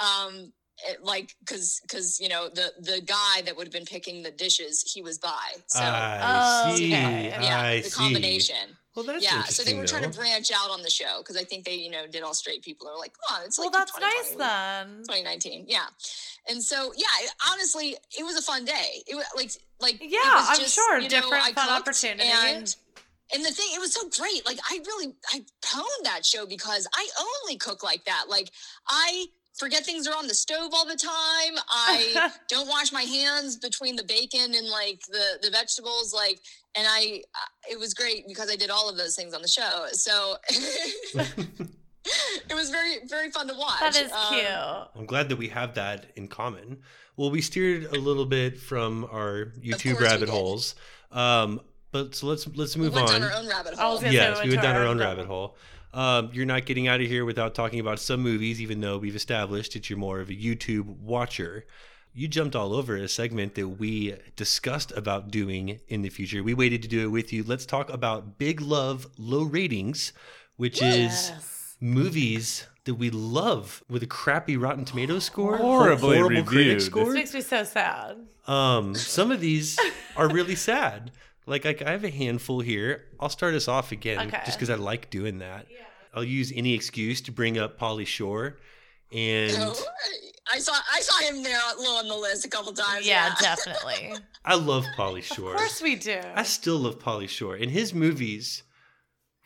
Um, it, like, because because you know the the guy that would have been picking the dishes, he was by So I Oh, see. okay. yeah, I the see. combination. Well, that's yeah, so they interesting, were trying to branch out on the show because I think they you know did all straight people are like, oh on, it's Well, like that's nice then. 2019 yeah and so yeah it- honestly it was a fun day it was like like it Yeah, was I'm just, sure, you know, different I fun opportunity. and and the thing it was so great like i really i pwned that show because i only cook like that like i forget things are on the stove all the time i don't wash my hands between the bacon and like the the vegetables like and i uh, it was great because i did all of those things on the show so it was very very fun to watch That is Um, cute. I'm glad that we have that in common. Well, we steered a little bit from our YouTube rabbit holes, um, but so let's let's we move went on. down our own rabbit hole was gonna say Yes, we went down our our own own rabbit hole. Um, you're not getting out of here without talking about some movies, even though we've established that you're more of a YouTube watcher. You jumped all over a segment that we discussed about doing in the future. We waited to do it with you. Let's talk about Big Love Low Ratings, which is movies that we love with a crappy Rotten Tomatoes score, Horribly horrible critic reviewed. This score. makes me so sad. Um, some of these are really sad. Like, like I have a handful here. I'll start us off again, Okay. just because I like doing that. Yeah. I'll use any excuse to bring up Pauly Shore, and Oh, I saw I saw him there low on the list a couple times. Yeah, definitely. I love Pauly Shore. of course we do. I still love Pauly Shore, and his movies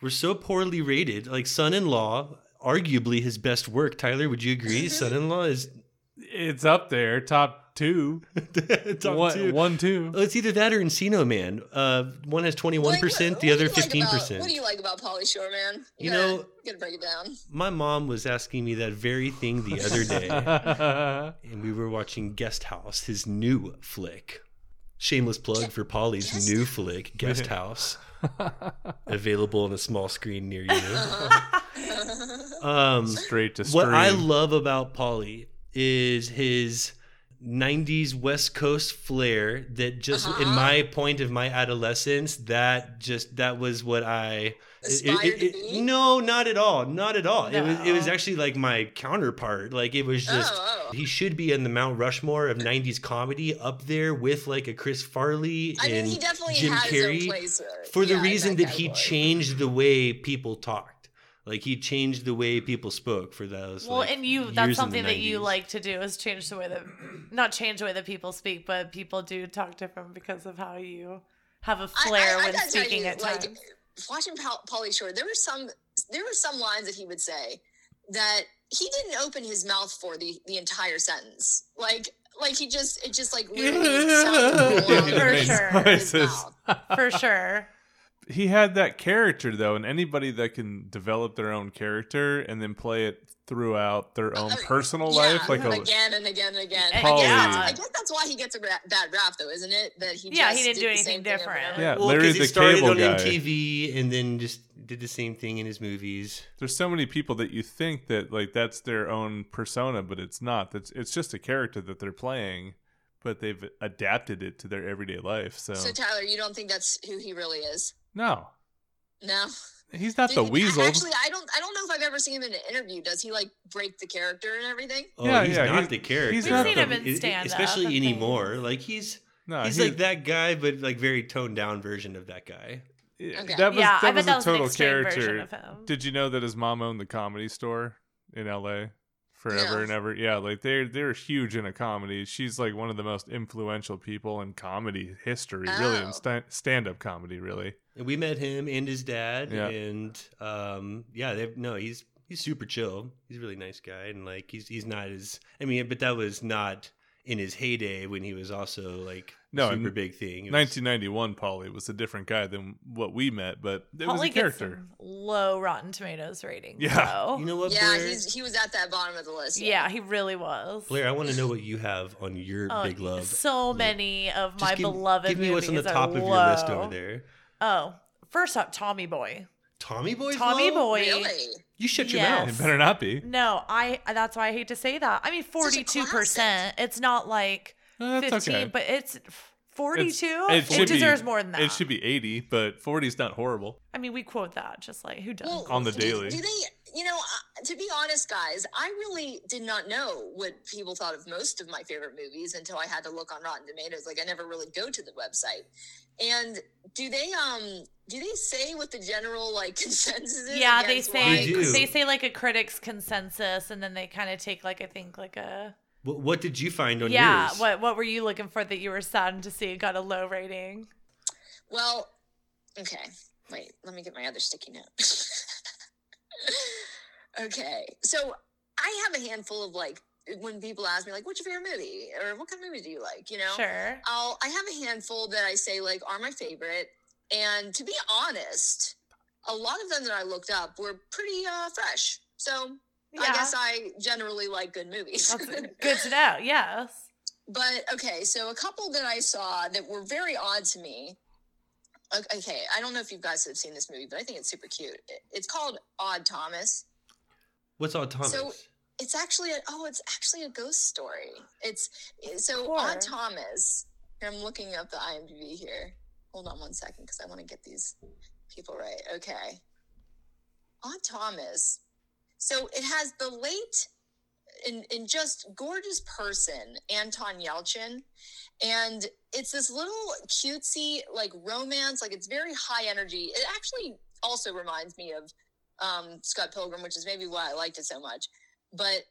were so poorly rated. Like Son-in-Law, arguably his best work. Tyler, would you agree? Mm-hmm. Son-in-Law is It's up there, top two. top one, two. one, two. Well, it's either that or Encino Man. Uh, one has twenty one Like, percent, what- the what other do you like fifteen about- percent. What do you like about Pauly Shore, man? You gotta- know- you gotta break it down. My mom was asking me that very thing the other day, and we were watching Guest House, his new flick. Shameless plug for Pauly's Guest new flick, Guest House, available on a small screen near you. Um, Straight to what I love about Pauly is his 90s West Coast flair that just in Uh-huh. my point of my adolescence that just that was what I Aspired to be? no not at all not at all it was it was actually like my counterpart like it was just Oh, oh. he should be in the Mount Rushmore of 90s comedy up there with like a Chris Farley I mean, and he definitely Jim has Carrey uh, for the yeah, in reason that, he category. changed the way people talked. Like he changed the way people spoke for those. well, like, and you years that's something that you like to do is change the way that not change the way that people speak, but people do talk different because of how you have a flair I- I when gotta speaking you, at like, times. watching Pol- Pauly Shore, there were some there were some lines that he would say that he didn't open his mouth for the the entire sentence. Like like he just it just like literally sounded Yeah, wrong he For sure. in his noises. mouth. For sure. He had that character though, and anybody that can develop their own character and then play it throughout their own Uh, personal yeah, life, like a again and again and again. And I, yeah. I guess that's why he gets a ra- bad rap, though, isn't it? That he Yeah, just he didn't did do anything same thing over and different. over. Yeah, Well, Larry 'cause the he started Cable on Guy. MTV and then just did the same thing in his movies. there's so many people that you think that like that's their own persona, but it's not. That's it's just a character that they're playing, but they've adapted it to their everyday life. So, So Tyler, you don't think that's who he really is? No, No. he's not Did the he- weasel. Actually, I don't. I don't know if I've ever seen him in an interview. Does he like break the character and everything? Oh, Yeah, he's yeah, not he's- the character. he's We've not seen though. him in stand-up especially and anymore. things. Like he's no, he's he- like that guy, but like very toned down version of that guy. Okay. That was Yeah, that bet was that a was total extreme character. of him. Did you know that his mom owned the comedy store in L.A. forever No. and ever? Yeah, like they're they're huge into comedy. She's like one of the most influential people in comedy history, really, Oh. in sta- stand-up comedy, really. And we met him and his dad, Yeah. and um, yeah, they no, he's he's super chill. He's a really nice guy, and like he's he's not as I mean, but that was not in his heyday when he was also like No, super big thing. Was- 1991, Pauly was a different guy than what we met, but it was a gets character. some low Rotten Tomatoes rating. Yeah. though. You know what, Yeah, he's he was at that bottom of the list. yeah, he really was. Blair, I want to know what you have on your Oh, big love. So many of Just my give, beloved Give me what's on the top of your list over there. Oh, first up, Tommy Boy. Tommy Boy. Tommy Boy. Really? You shut your Yes. It mouth. better not be. No, I. That's why I hate to say that. I mean, forty-two percent. It's not like Uh, that's fifteen, okay. but it's It's- forty-two. it It, should be- deserves more than that. It should be 80, but 40 is not horrible. I mean, we quote that just like who does? Well, On the do- daily. Do, they? You know, uh, to be honest, guys, I really did not know what people thought of most of my favorite movies until I had to look on Rotten Tomatoes. Like, I never really go to the website. And do they um do they say what the general like consensus is? yeah, they say why- They they say like a critic's consensus, and then they kind of take like I think like a What, what did you find on yeah. yours? What what were you looking for that you were saddened to see got a low rating? Well, okay. Wait, let me get my other sticky note. okay. So I have a handful of like when people ask me like what's your favorite movie or what kind of movie do you like, you know? Sure. I'll I have a handful that I say like are my favorite. And to be honest, a lot of them that I looked up were pretty uh fresh. So I guess I generally like good movies. Good to know. Yes. But okay, so a couple that I saw that were very odd to me. O- Okay, I don't know if you guys have seen this movie, but I think it's super cute. It's called Odd Thomas. What's Odd Thomas? So- It's actually a oh, it's actually a ghost story. It's so Poor. Odd Thomas. I'm looking up the IMDb here. Hold on one second because I want to get these people right. Okay, Odd Thomas. So it has the late and, and just gorgeous person, Anton Yelchin. And it's this little cutesy, like romance, like it's very high energy. It actually also reminds me of um, Scott Pilgrim, which is maybe why I liked it so much. But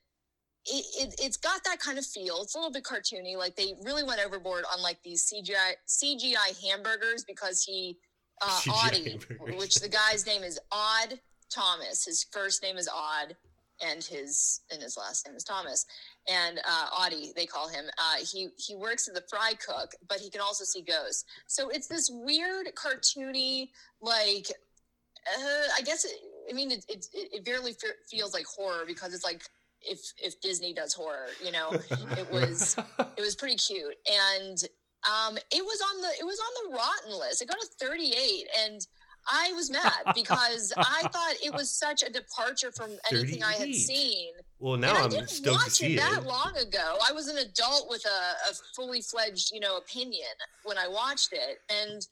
it, it, it's got that kind of feel. It's a little bit cartoony. Like they really went overboard on like these CGI, CGI hamburgers because he, uh, Audie, which the guy's name is Odd Thomas. His first name is Odd and his and his last name is Thomas. And uh, Audie, they call him. Uh, he he works at the fry cook, but he can also see ghosts. So it's this weird, cartoony, like uh, I guess. It, I mean, it it, it barely fe- feels like horror because it's like if if Disney does horror, you know. it was it was pretty cute, and um, it was on the it was on the rotten list. It got a 38, and I was mad because I thought it was such a departure from anything I had seen. well, now and I I'm didn't stoked to watch see it it. that long ago. I was an adult with a, a fully fledged, you know, opinion when I watched it, and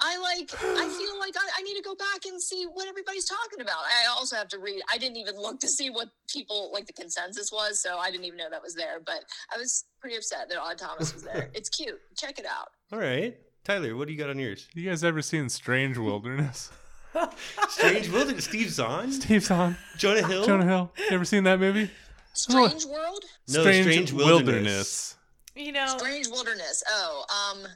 I like. I feel like I, I need to go back and see what everybody's talking about. I also have to read. I didn't even look to see what people like the consensus was, so I didn't even know that was there. But I was pretty upset that Odd Thomas was there. it's cute. Check it out. All right, Tyler, what do you got on yours? You guys ever seen Strange Wilderness? Strange Wilderness. Steve Zahn, Steve Zahn. Jonah Hill. Jonah Hill. You ever seen that movie? Strange World. No, Strange Wilderness. You know, Strange Wilderness. Oh, um,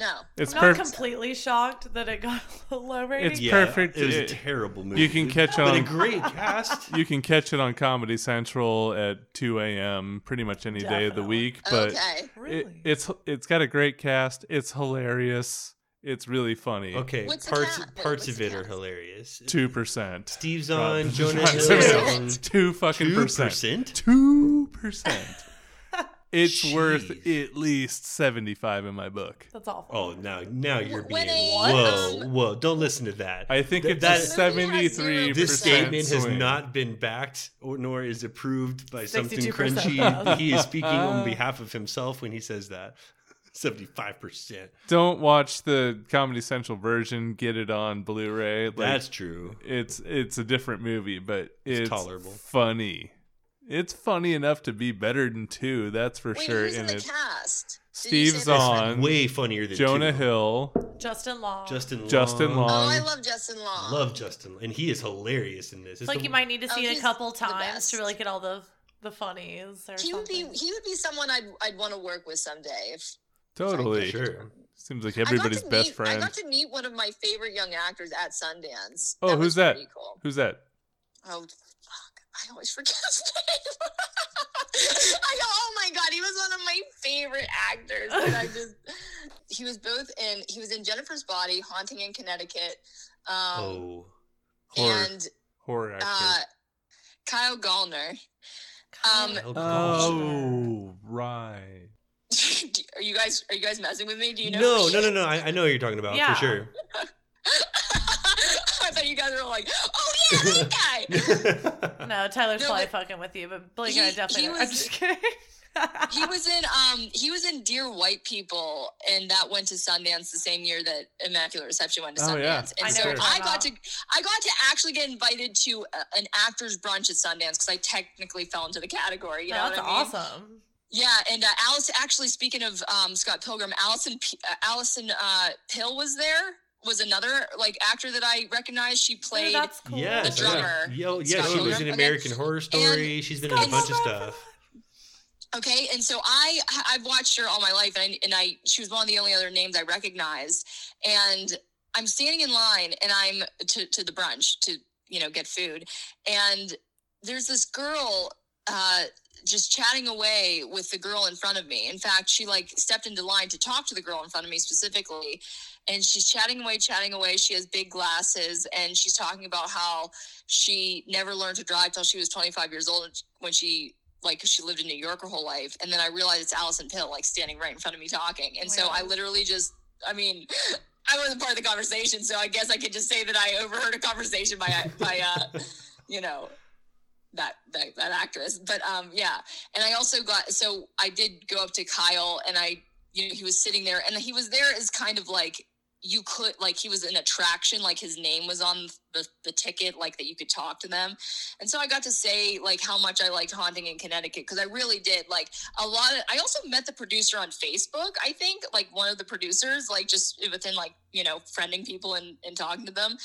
no. It's I'm not perfect. completely shocked that it got a low rating. It's Yeah, perfect. It was a It- terrible movie. You can catch but a on. great cast. You can catch it on Comedy Central at 2 a.m. pretty much any day of the Definitely. week. But okay. it, really. it's it's got a great cast. It's hilarious. It's really funny. Okay, What's the parts cat? parts What's of the it are cat? hilarious. Two percent. Steve Zahn, Jonah Right. Hill. Two fucking Two percent. percent. Two percent. It's worth at least seventy five in my book. That's awful. Oh, now now you're being a- whoa um, whoa. Don't listen to that. I think Th- it's that- seventy three This statement has not been backed or nor is approved by something 62% crunchy. he is speaking on behalf of himself when he says that. Seventy-five percent. Don't watch the Comedy Central version. Get it on Blu-ray. Like, That's true. it's it's a different movie, but It's it's, tolerable. Funny. It's funny enough to be better than two. That's for Wait, sure. who's in And the it, cast? Did Steve you say that? Zahn, Way funnier than Jonah two. Hill, Justin Long. Justin Long. Justin Oh, I love Justin Long. Love Justin, and he is hilarious in this. It's It's like the- you might need to Oh, see it a he's couple the times best. to really get all the the funnies or he would be something. he would be someone I'd I'd want to work with someday. If totally. Sure. Seems like I got everybody's to best meet, friend. I got to meet one of my favorite young actors at Sundance. Oh, That who's was that? pretty Cool. Who's that? Oh, fuck! I always forget his name. I go, oh my god, he was one of my favorite actors. And I just he was both in he was in Jennifer's Body, Haunting in Connecticut, um, Oh. Horror. and Horror actor. uh, Kyle Gallner. Um, Oh, oh, right. are you guys are you guys messing with me? Do you know? no, no, no, no. I, I know what you're talking about Yeah. for sure. I thought you guys were like, oh yeah, that guy. No, Tyler's No, probably fucking with you, but Blake and I definitely. he are. I'm just kidding. he was in um he was in Dear White People, and that went to Sundance the same year that Immaculate Reception went to Sundance. Oh, Sundance. yeah. And I know so I talking got to. I got to actually get invited to a, an actors brunch at Sundance because I technically fell into the category. You know That's what I mean? awesome. Yeah, and uh, Alice. Actually, speaking of um, Scott Pilgrim, Allison P- uh, Allison uh, Pill was there. Was another like actor that I recognized. She Oh, played. that's cool. Yes. The drummer. Yo, yeah, she was Pilgrim. in Okay. American Horror Story. She's been in a bunch of stuff. Okay, and so I I've watched her all my life, and I, and I she was one of the only other names I recognized. And I'm standing in line, and I'm to to the brunch to you know get food, and there's this girl uh, just chatting away with the girl in front of me. In fact, she like stepped into line to talk to the girl in front of me specifically, and she's chatting away, chatting away. She has big glasses, and she's talking about how she never learned to drive till she was 25 years old when she like she lived in New York her whole life. And then I realized it's Allison Pill like standing right in front of me talking. And Oh so I literally just, I mean, I wasn't part of the conversation, so I guess I could just say that I overheard a conversation by by uh, you know that, that that actress. But um yeah, and I also got so I did go up to Kyle and I you know he was sitting there and he was there as kind of like you could like he was an attraction like his name was on the, the ticket like that you could talk to them. And so i got to say like how much i liked haunting in connecticut because i really did like a lot of i also met the producer on facebook i think like one of the producers like just within like you know friending people and, and talking to them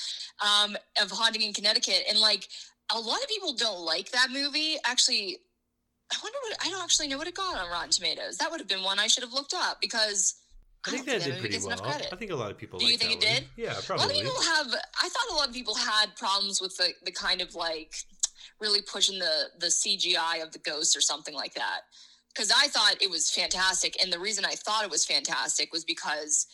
um of haunting in connecticut. And like a lot of people don't like that movie. Actually i wonder what i don't actually know what it got on rotten tomatoes. That would have been one i should have looked up because I think that did pretty well. I think a lot of people. Do you think that it one. did? Yeah, probably. A lot of probably. people have. I thought a lot of people had problems with the, the kind of like really pushing the the CGI of the ghost or something like that. Because I thought it was fantastic, and the reason I thought it was fantastic was because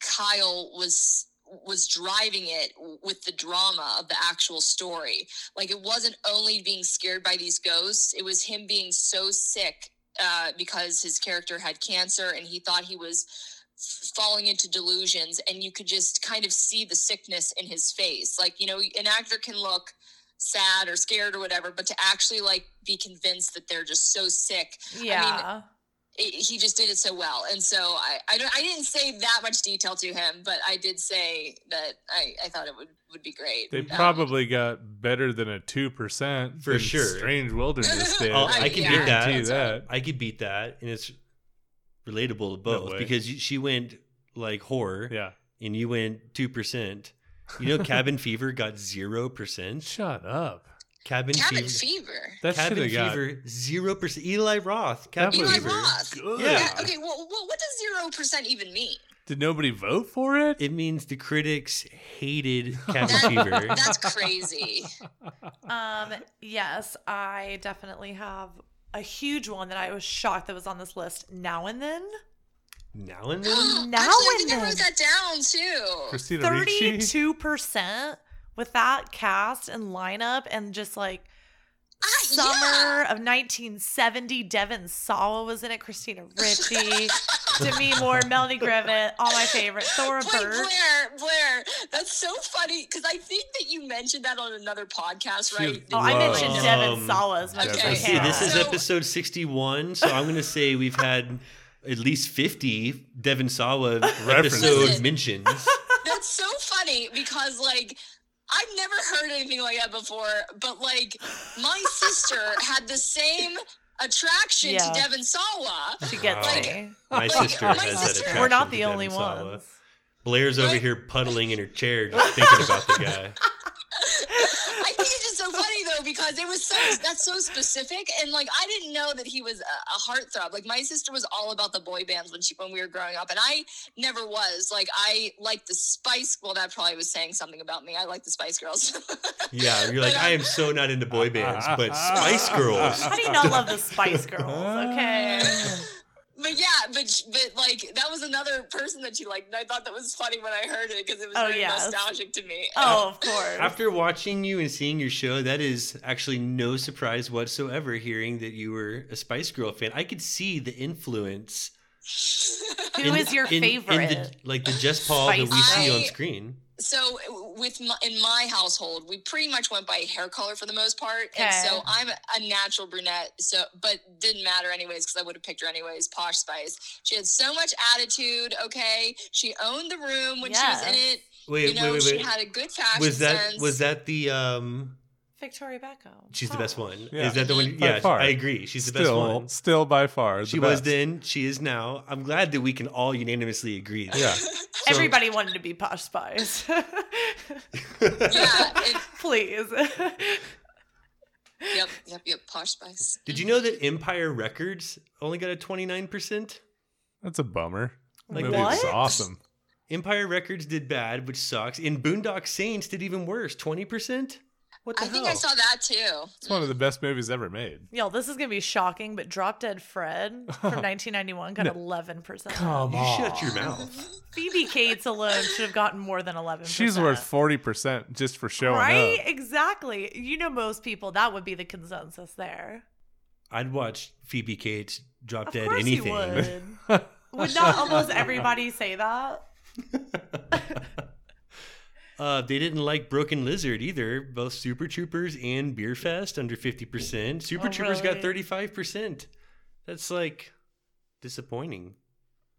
Kyle was was driving it with the drama of the actual story. Like it wasn't only being scared by these ghosts; it was him being so sick uh, because his character had cancer, and he thought he was f- falling into delusions and you could just kind of see the sickness in his face like you know an actor can look sad or scared or whatever but to actually like be convinced that they're just so sick Yeah. it, he just did it so well and so I, I don't i didn't say that much detail to him but i did say that i i thought it would would be great They Um, probably got better than a two percent For sure. Strange Wilderness did. Oh, I- I can yeah, beat guarantee that. that. I could beat that, and it's relatable to both way. because you- she went like horror, Yeah. and you went two percent. You know, Cabin Fever got zero percent. Shut up. Cabin, cabin Fever. fever That Cabin have got. Fever zero percent. Eli Roth. Cabin was eli Fever. roth good. Yeah. yeah okay well, well what does zero percent even mean Did nobody vote for it? It means the critics hated Cabin That- Fever. that's crazy Um, yes, I definitely have a huge one that I was shocked that was on this list. Now and then, Now and then. Now Actually, I and think I then. wrote that down too. Christina thirty-two percent with that cast and lineup, and just like I- summer yeah. of 1970. Devon Sawa was in it. Christina Ricci, Demi Moore, Melanie Griffith, all my favorite. Thora Wait, Birch. Blair, Blair, that's so funny because I think that you mentioned that on another podcast, She- right? Oh, I mentioned Um, Devon Sawa as much as okay. I see, can. this is So- episode 61, so I'm going to say we've had at least 50 Devon Sawa References. episode mentions. That's so funny because like I've never heard anything like that before, but like my sister had the same attraction Yeah. to Devon Sawa. She gets Wow. me. My Like, sister my has that attraction We're not to the Devon only Sawa. ones. Blair's over here puddling in her chair just thinking about the guy. I think it's just so funny though because it was so that's so specific and like I didn't know that he was a, a heartthrob. Like my sister was all about the boy bands when she when we were growing up, and I never was. Like I liked the Spice. Well, that probably was saying something about me. I like the Spice Girls. Yeah, you're like, But, I um, am so not into boy bands, but Spice Girls. How do you not love the Spice Girls? Okay. But yeah, but but like that was another person that you liked, and I thought that was funny when I heard it because it was Oh, very yes. nostalgic to me. Oh, of course. After watching you and seeing your show, that is actually no surprise whatsoever hearing that you were a Spice Girl fan. I could see the influence. Who in- is your in- in favorite? the, like the Jess Paul that we Spice see on I- screen. So with my, in my household, we pretty much went by hair color for the most part, and Okay. so I'm a natural brunette. So, but didn't matter anyways because I would have picked her anyways. Posh Spice. She had so much attitude. Okay, she owned the room when she was in it. Wait, you know, wait, wait, she had a good fashion Was that sense. was that the um? Victoria Beckham. She's the best one. Yeah. Is that the one? By Yeah, far. I agree. She's the still, best one. still by far. She the was best. then. She is now. I'm glad that we can all unanimously agree. that. Yeah. Everybody wanted to be Posh Spice. yeah. Please. yep. Yep. Yep. Posh Spice. Did you know that Empire Records only got a 29 percent? That's a bummer. Like Movie was what? awesome. Empire Records did bad, which sucks. And Boondock Saints did even worse, 20%? What the I hell? think I saw that too. It's one of the best movies ever made. Yo, this is gonna be shocking, but Drop Dead Fred from 1991 got 11 percent. Come you shut your mouth. Phoebe Cates alone should have gotten more than 11. She's worth forty percent just for showing right. up. Exactly. You know, most people that would be the consensus there. I'd watch Phoebe Cates drop Of dead anything. you would. would not almost everybody say that? Uh, they didn't like Broken Lizard either. Both Super Troopers and Beerfest under 50%. Super Oh, Troopers got 35%. That's like disappointing.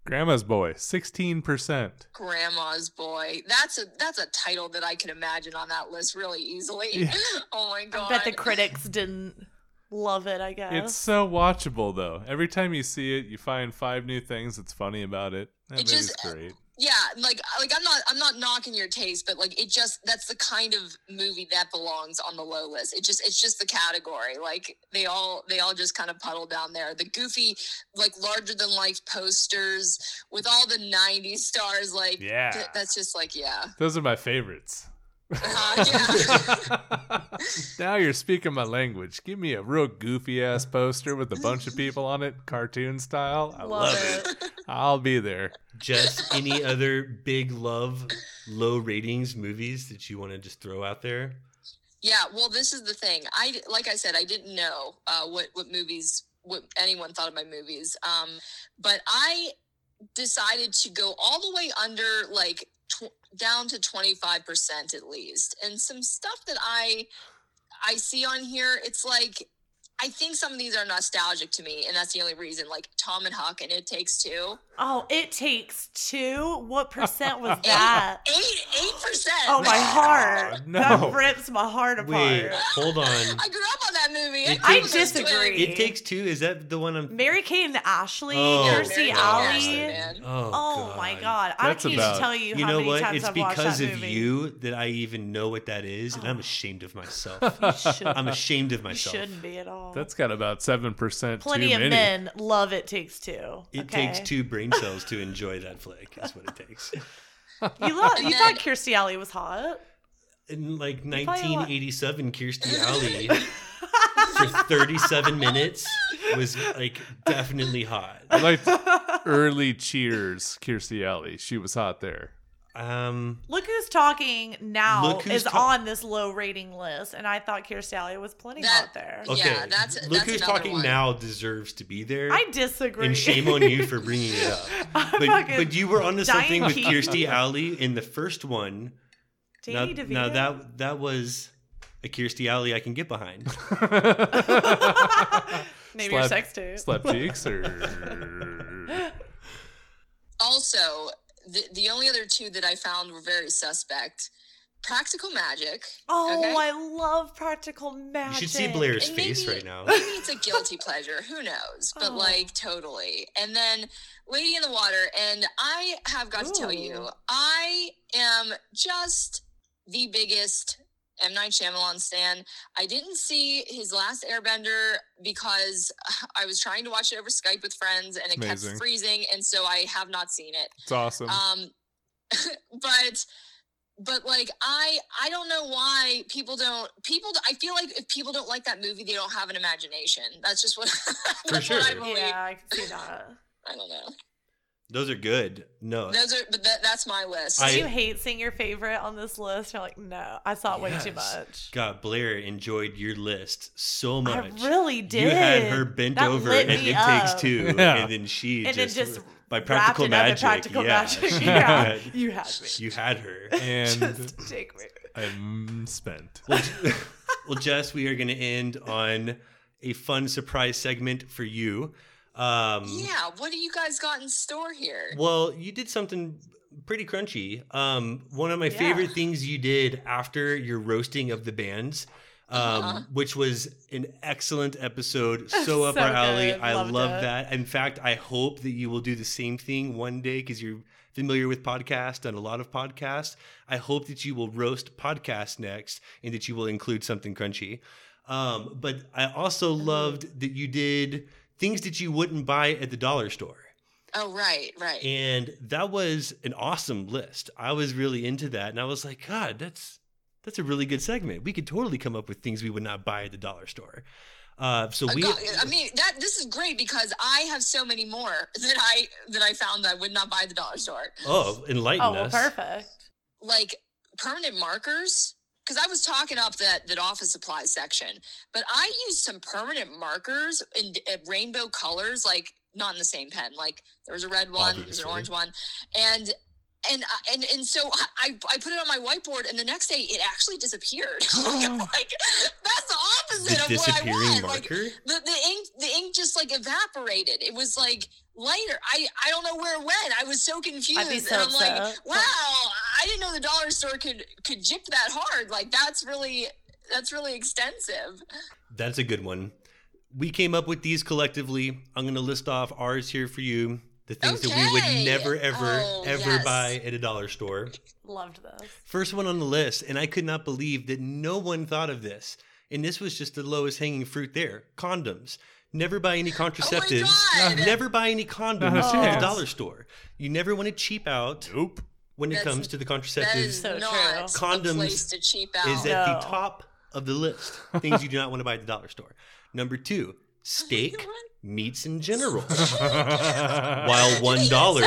Grandma's boy, sixteen percent. Grandma's boy. That's a that's a title that I can imagine on that list really easily. Yeah. oh my I god. bet the critics didn't love it. I guess It's so watchable though. Every time you see it, you find five new things that's funny about it. That It movie's just- great. Yeah, like like I'm not I'm not knocking your taste, but like it just that's the kind of movie that belongs on the low list. It just it's just the category. Like they all they all just kind of puddle down there. The goofy, like larger than life posters with all the '90s stars. Like Yeah. th- that's just like yeah. Those are my favorites. Uh, yeah. now you're speaking my language. Give me a real goofy ass poster with a bunch of people on it, cartoon style. I love, it. I'll be there. Just any other big love, low ratings movies that you want to just throw out there? Yeah, well, this is the thing. I like I said, I didn't know uh, what what movies, what anyone thought of my movies. Um, but I decided to go all the way under, like tw- down to twenty five percent at least, and some stuff that I I see on here. It's like I think some of these are nostalgic to me, and that's the only reason. Like Tom and Huck and It Takes Two, Oh, it takes two. What percent was that? eight eight percent. Oh my heart! no. That rips my heart apart. Wait, hold on. I grew up on that movie. It I takes- disagree. It takes two. Is that the one I'm? Mary Kate and Ashley, Oh, Kirstie Mary-Kate and Alley. Ashley, man. Oh, Oh my god! I That's can't about- tell you, You how know many what? times It's I've watched because that of movie. you that I even know what that is, and I'm oh. ashamed of myself. You I'm ashamed of myself. You myself. shouldn't be at all. That's got about seven percent. Plenty too of many. men love It Takes Two. It okay? takes two brain cells to enjoy that flick. That's what it takes. You love. You thought then- Kirstie Alley was hot. In like 1987, Kirstie Alley for 37 minutes was like definitely hot. I liked early Cheers, Kirstie Alley. She was hot there. Um, Look who's talking now Look who's is ta- on this low rating list, and I thought Kirstie Alley was plenty That- hot there. Yeah, okay, that's- look that's who's another talking one. now deserves to be there. I disagree. and shame on you for bringing it up. I'm But, fucking but you were onto something dying with to- Kirstie Alley in the first one. Now, Danny DeVito. now that that was a Kirstie Alley I can get behind. Maybe your Slap- sex tape. Slap cheeks or also the the only other two that I found were very suspect. Practical Magic. Oh, okay? I love practical magic. You should see Blair's And face maybe- right now. Maybe it's a guilty pleasure. Who knows? But Oh. like totally. And then Lady in the Water. And I have got to tell you, I am just the biggest M Night Shyamalan stan. I didn't see his last Airbender because I was trying to watch it over Skype with friends and it Amazing. kept freezing, and so I have not seen it. it's awesome. Um, but but like I I don't know why people don't people I feel like if people don't like that movie they don't have an imagination. That's just what that's sure. what I believe. Yeah, I can see that. I don't know. Those are good. No. Those are, but that, that's my list. I- Do you hate seeing your favorite on this list? You're like, no, I saw it way too much. God, Blair enjoyed your list so much. I really did. You had her bent That over and it up. takes two, Yeah. and then she And then just, just by practical it magic, practical yeah, magic. she Yeah, had- you had me. you had her. And Just take me. I'm spent. well, well, Jess, we are going to end on a fun surprise segment for you. Um, yeah, what do you guys got in store here? Well, you did something pretty crunchy. Um, one of my Yeah. favorite things you did after your roasting of the bands, um, Uh-huh. which was an excellent episode, so up So our alley. good. I Loved love it. that. In fact, I hope that you will do the same thing one day because you're familiar with podcasts, done a lot of podcasts. I hope that you will roast podcasts next and that you will include something crunchy. Um, but I also Uh-huh. loved that you did things that you wouldn't buy at the dollar store. Oh, right, right. And that was an awesome list. I was really into that. And I was like, God, that's that's a really good segment. We could totally come up with things we would not buy at the dollar store. Uh, so Uh, we I mean that this is great because I have so many more that I that I found that I would not buy at the dollar store. oh enlighten Oh, well, us. perfect. Like permanent markers. Because I was talking up that that office supplies section, but I used some permanent markers in uh, rainbow colors, like not in the same pen. Like there was a red one, there was an orange one, and and and and so I I put it on my whiteboard, and the next day it actually disappeared. like that's the opposite The of what I want. Like, the, the ink the ink just like evaporated it was like lighter i i don't know where it went i was so confused I'd be so and i'm like wow i didn't know the dollar store could could jip that hard like that's really that's really extensive That's a good one. We came up with these collectively. I'm going to list off ours here for you. The things that we would never, ever, Oh, ever yes. buy at a dollar store. Loved this. First one on the list, and I could not believe that no one thought of this. And this was just the lowest hanging fruit there condoms. Never buy any oh contraceptives. God. Never buy any condoms Not oh, a at the dollar store. You never want to cheap out Nope. When it That's- comes to the contraceptives. is So not a Condoms place to cheap out is at the top of the list. Things you do not want to buy at the dollar store. Number two, steak, meats in general. While one dollar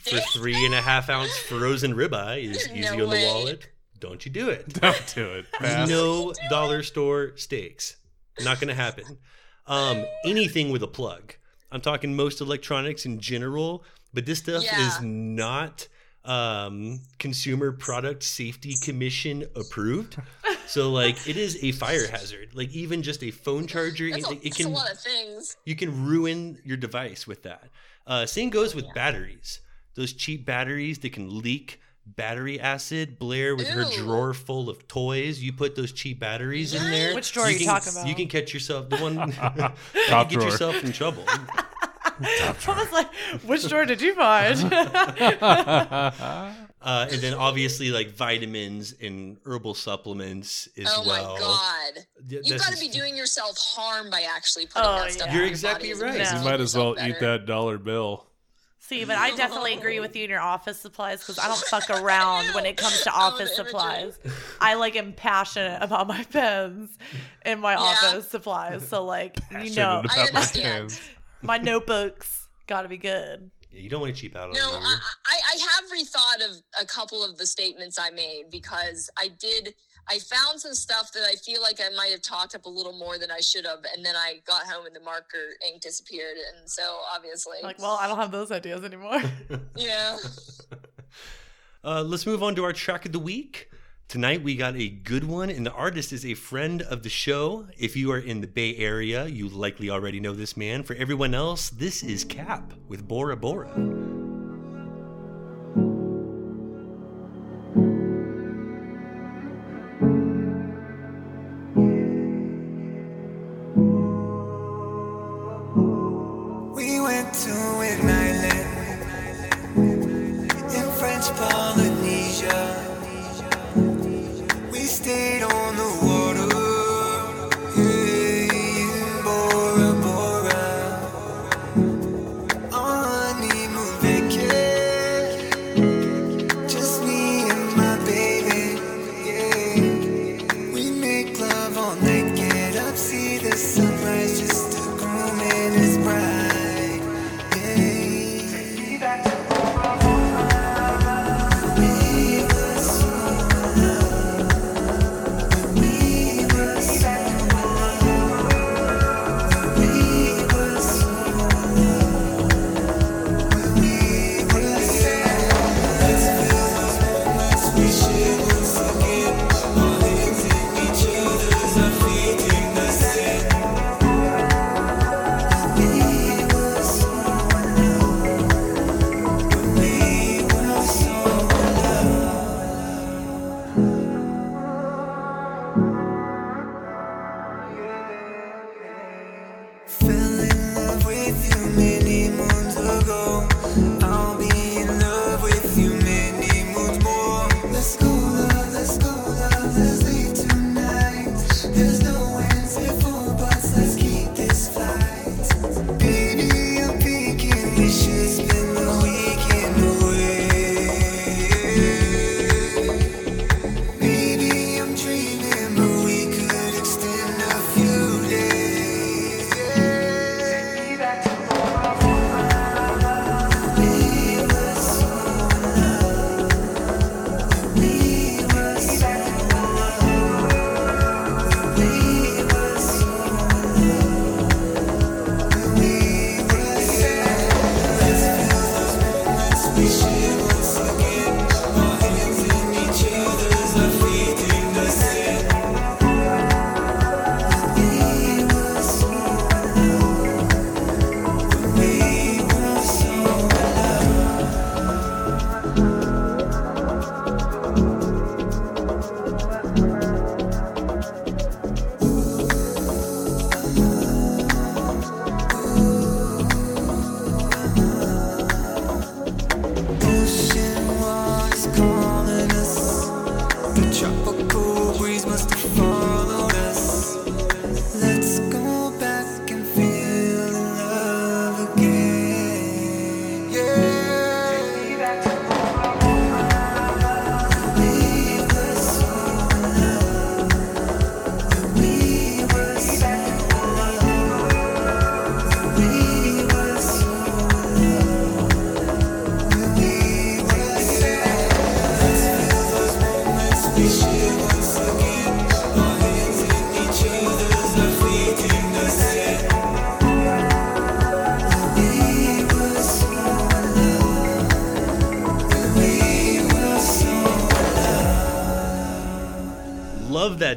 for three and a half ounce frozen ribeye is No easy on the way. wallet, don't you do it. Don't do it. Pass. No dollar store steaks. Not going to happen. Um, anything with a plug. I'm talking most electronics in general, but this stuff Yeah. is not um, Consumer Product Safety Commission approved. So like it is a fire hazard. Like even just a phone charger, that's, it, a, it that's can a lot of things you can ruin your device with that. Uh, same goes with batteries. Those cheap batteries that can leak battery acid. Blair with her drawer full of toys. You put those cheap batteries in there. Which drawer are you can, talking about? You can catch yourself the one. you can get drawer. yourself in trouble. I was like, which drawer did you find? Uh, and then obviously like vitamins and herbal supplements as oh well. my god Th- you've got to be doing yourself harm by actually putting Oh, that stuff yeah. in You're exactly body as right. No. You might as well yourself eat that dollar bill. See, but I definitely agree with you in your office supplies because I don't fuck around when it comes to Oh, office supplies. I like am passionate about my pens and my Yeah. office supplies. So like you know, Passionate I about my understand. Pens. my notebooks got to be good. Yeah, you don't want to cheap out on No, them. I, I, I have rethought of a couple of the statements I made because I did. I found some stuff that I feel like I might have talked up a little more than I should have, and then I got home and the marker ink disappeared, and so obviously, Like, well, I don't have those ideas anymore. yeah. Uh, let's move on to our track of the week. Tonight we got a good one, and the artist is a friend of the show. If you are in the Bay Area, you likely already know this man. For everyone else, this is Cap with Bora Bora.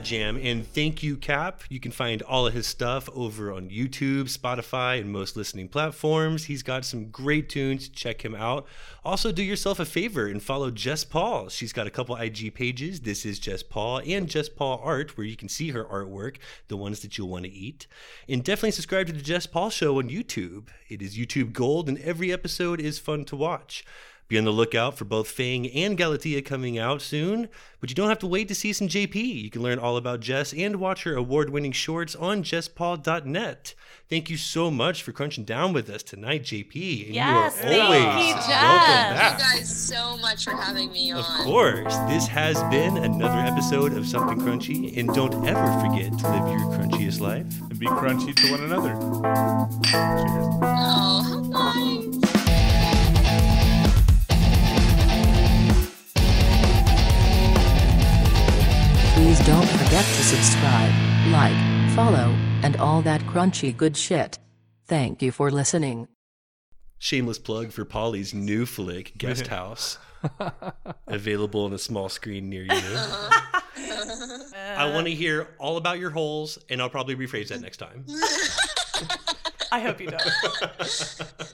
Jam. And thank you, Cap. You can find all of his stuff over on YouTube, Spotify, and most listening platforms. He's got some great tunes. Check him out. Also, do yourself a favor and follow Jess Paul. She's got a couple IG pages. This is Jess Paul and Jess Paul Art, where you can see her artwork, the ones that you'll want to eat. And definitely subscribe to the Jess Paul Show on YouTube. It is YouTube Gold, and every episode is fun to watch. Be on the lookout for both Fang and Galatea coming out soon, but you don't have to wait to see some JP. You can learn all about Jess and watch her award winning shorts on jesspaul.net. Thank you so much for crunching down with us tonight, JP. And Yes, you are thank always you, welcome Jess. back. Thank you guys so much for having me on. Of course, this has been another episode of Something Crunchy, and don't ever forget to live your crunchiest life. And be crunchy to one another. Cheers. Oh, how Please don't forget to subscribe, like, follow, and all that crunchy good shit. Thank you for listening. Shameless plug for Pauly's new flick, Guest House, available on a small screen near you. I want to hear all about your holes, and I'll probably rephrase that next time. I hope you don't.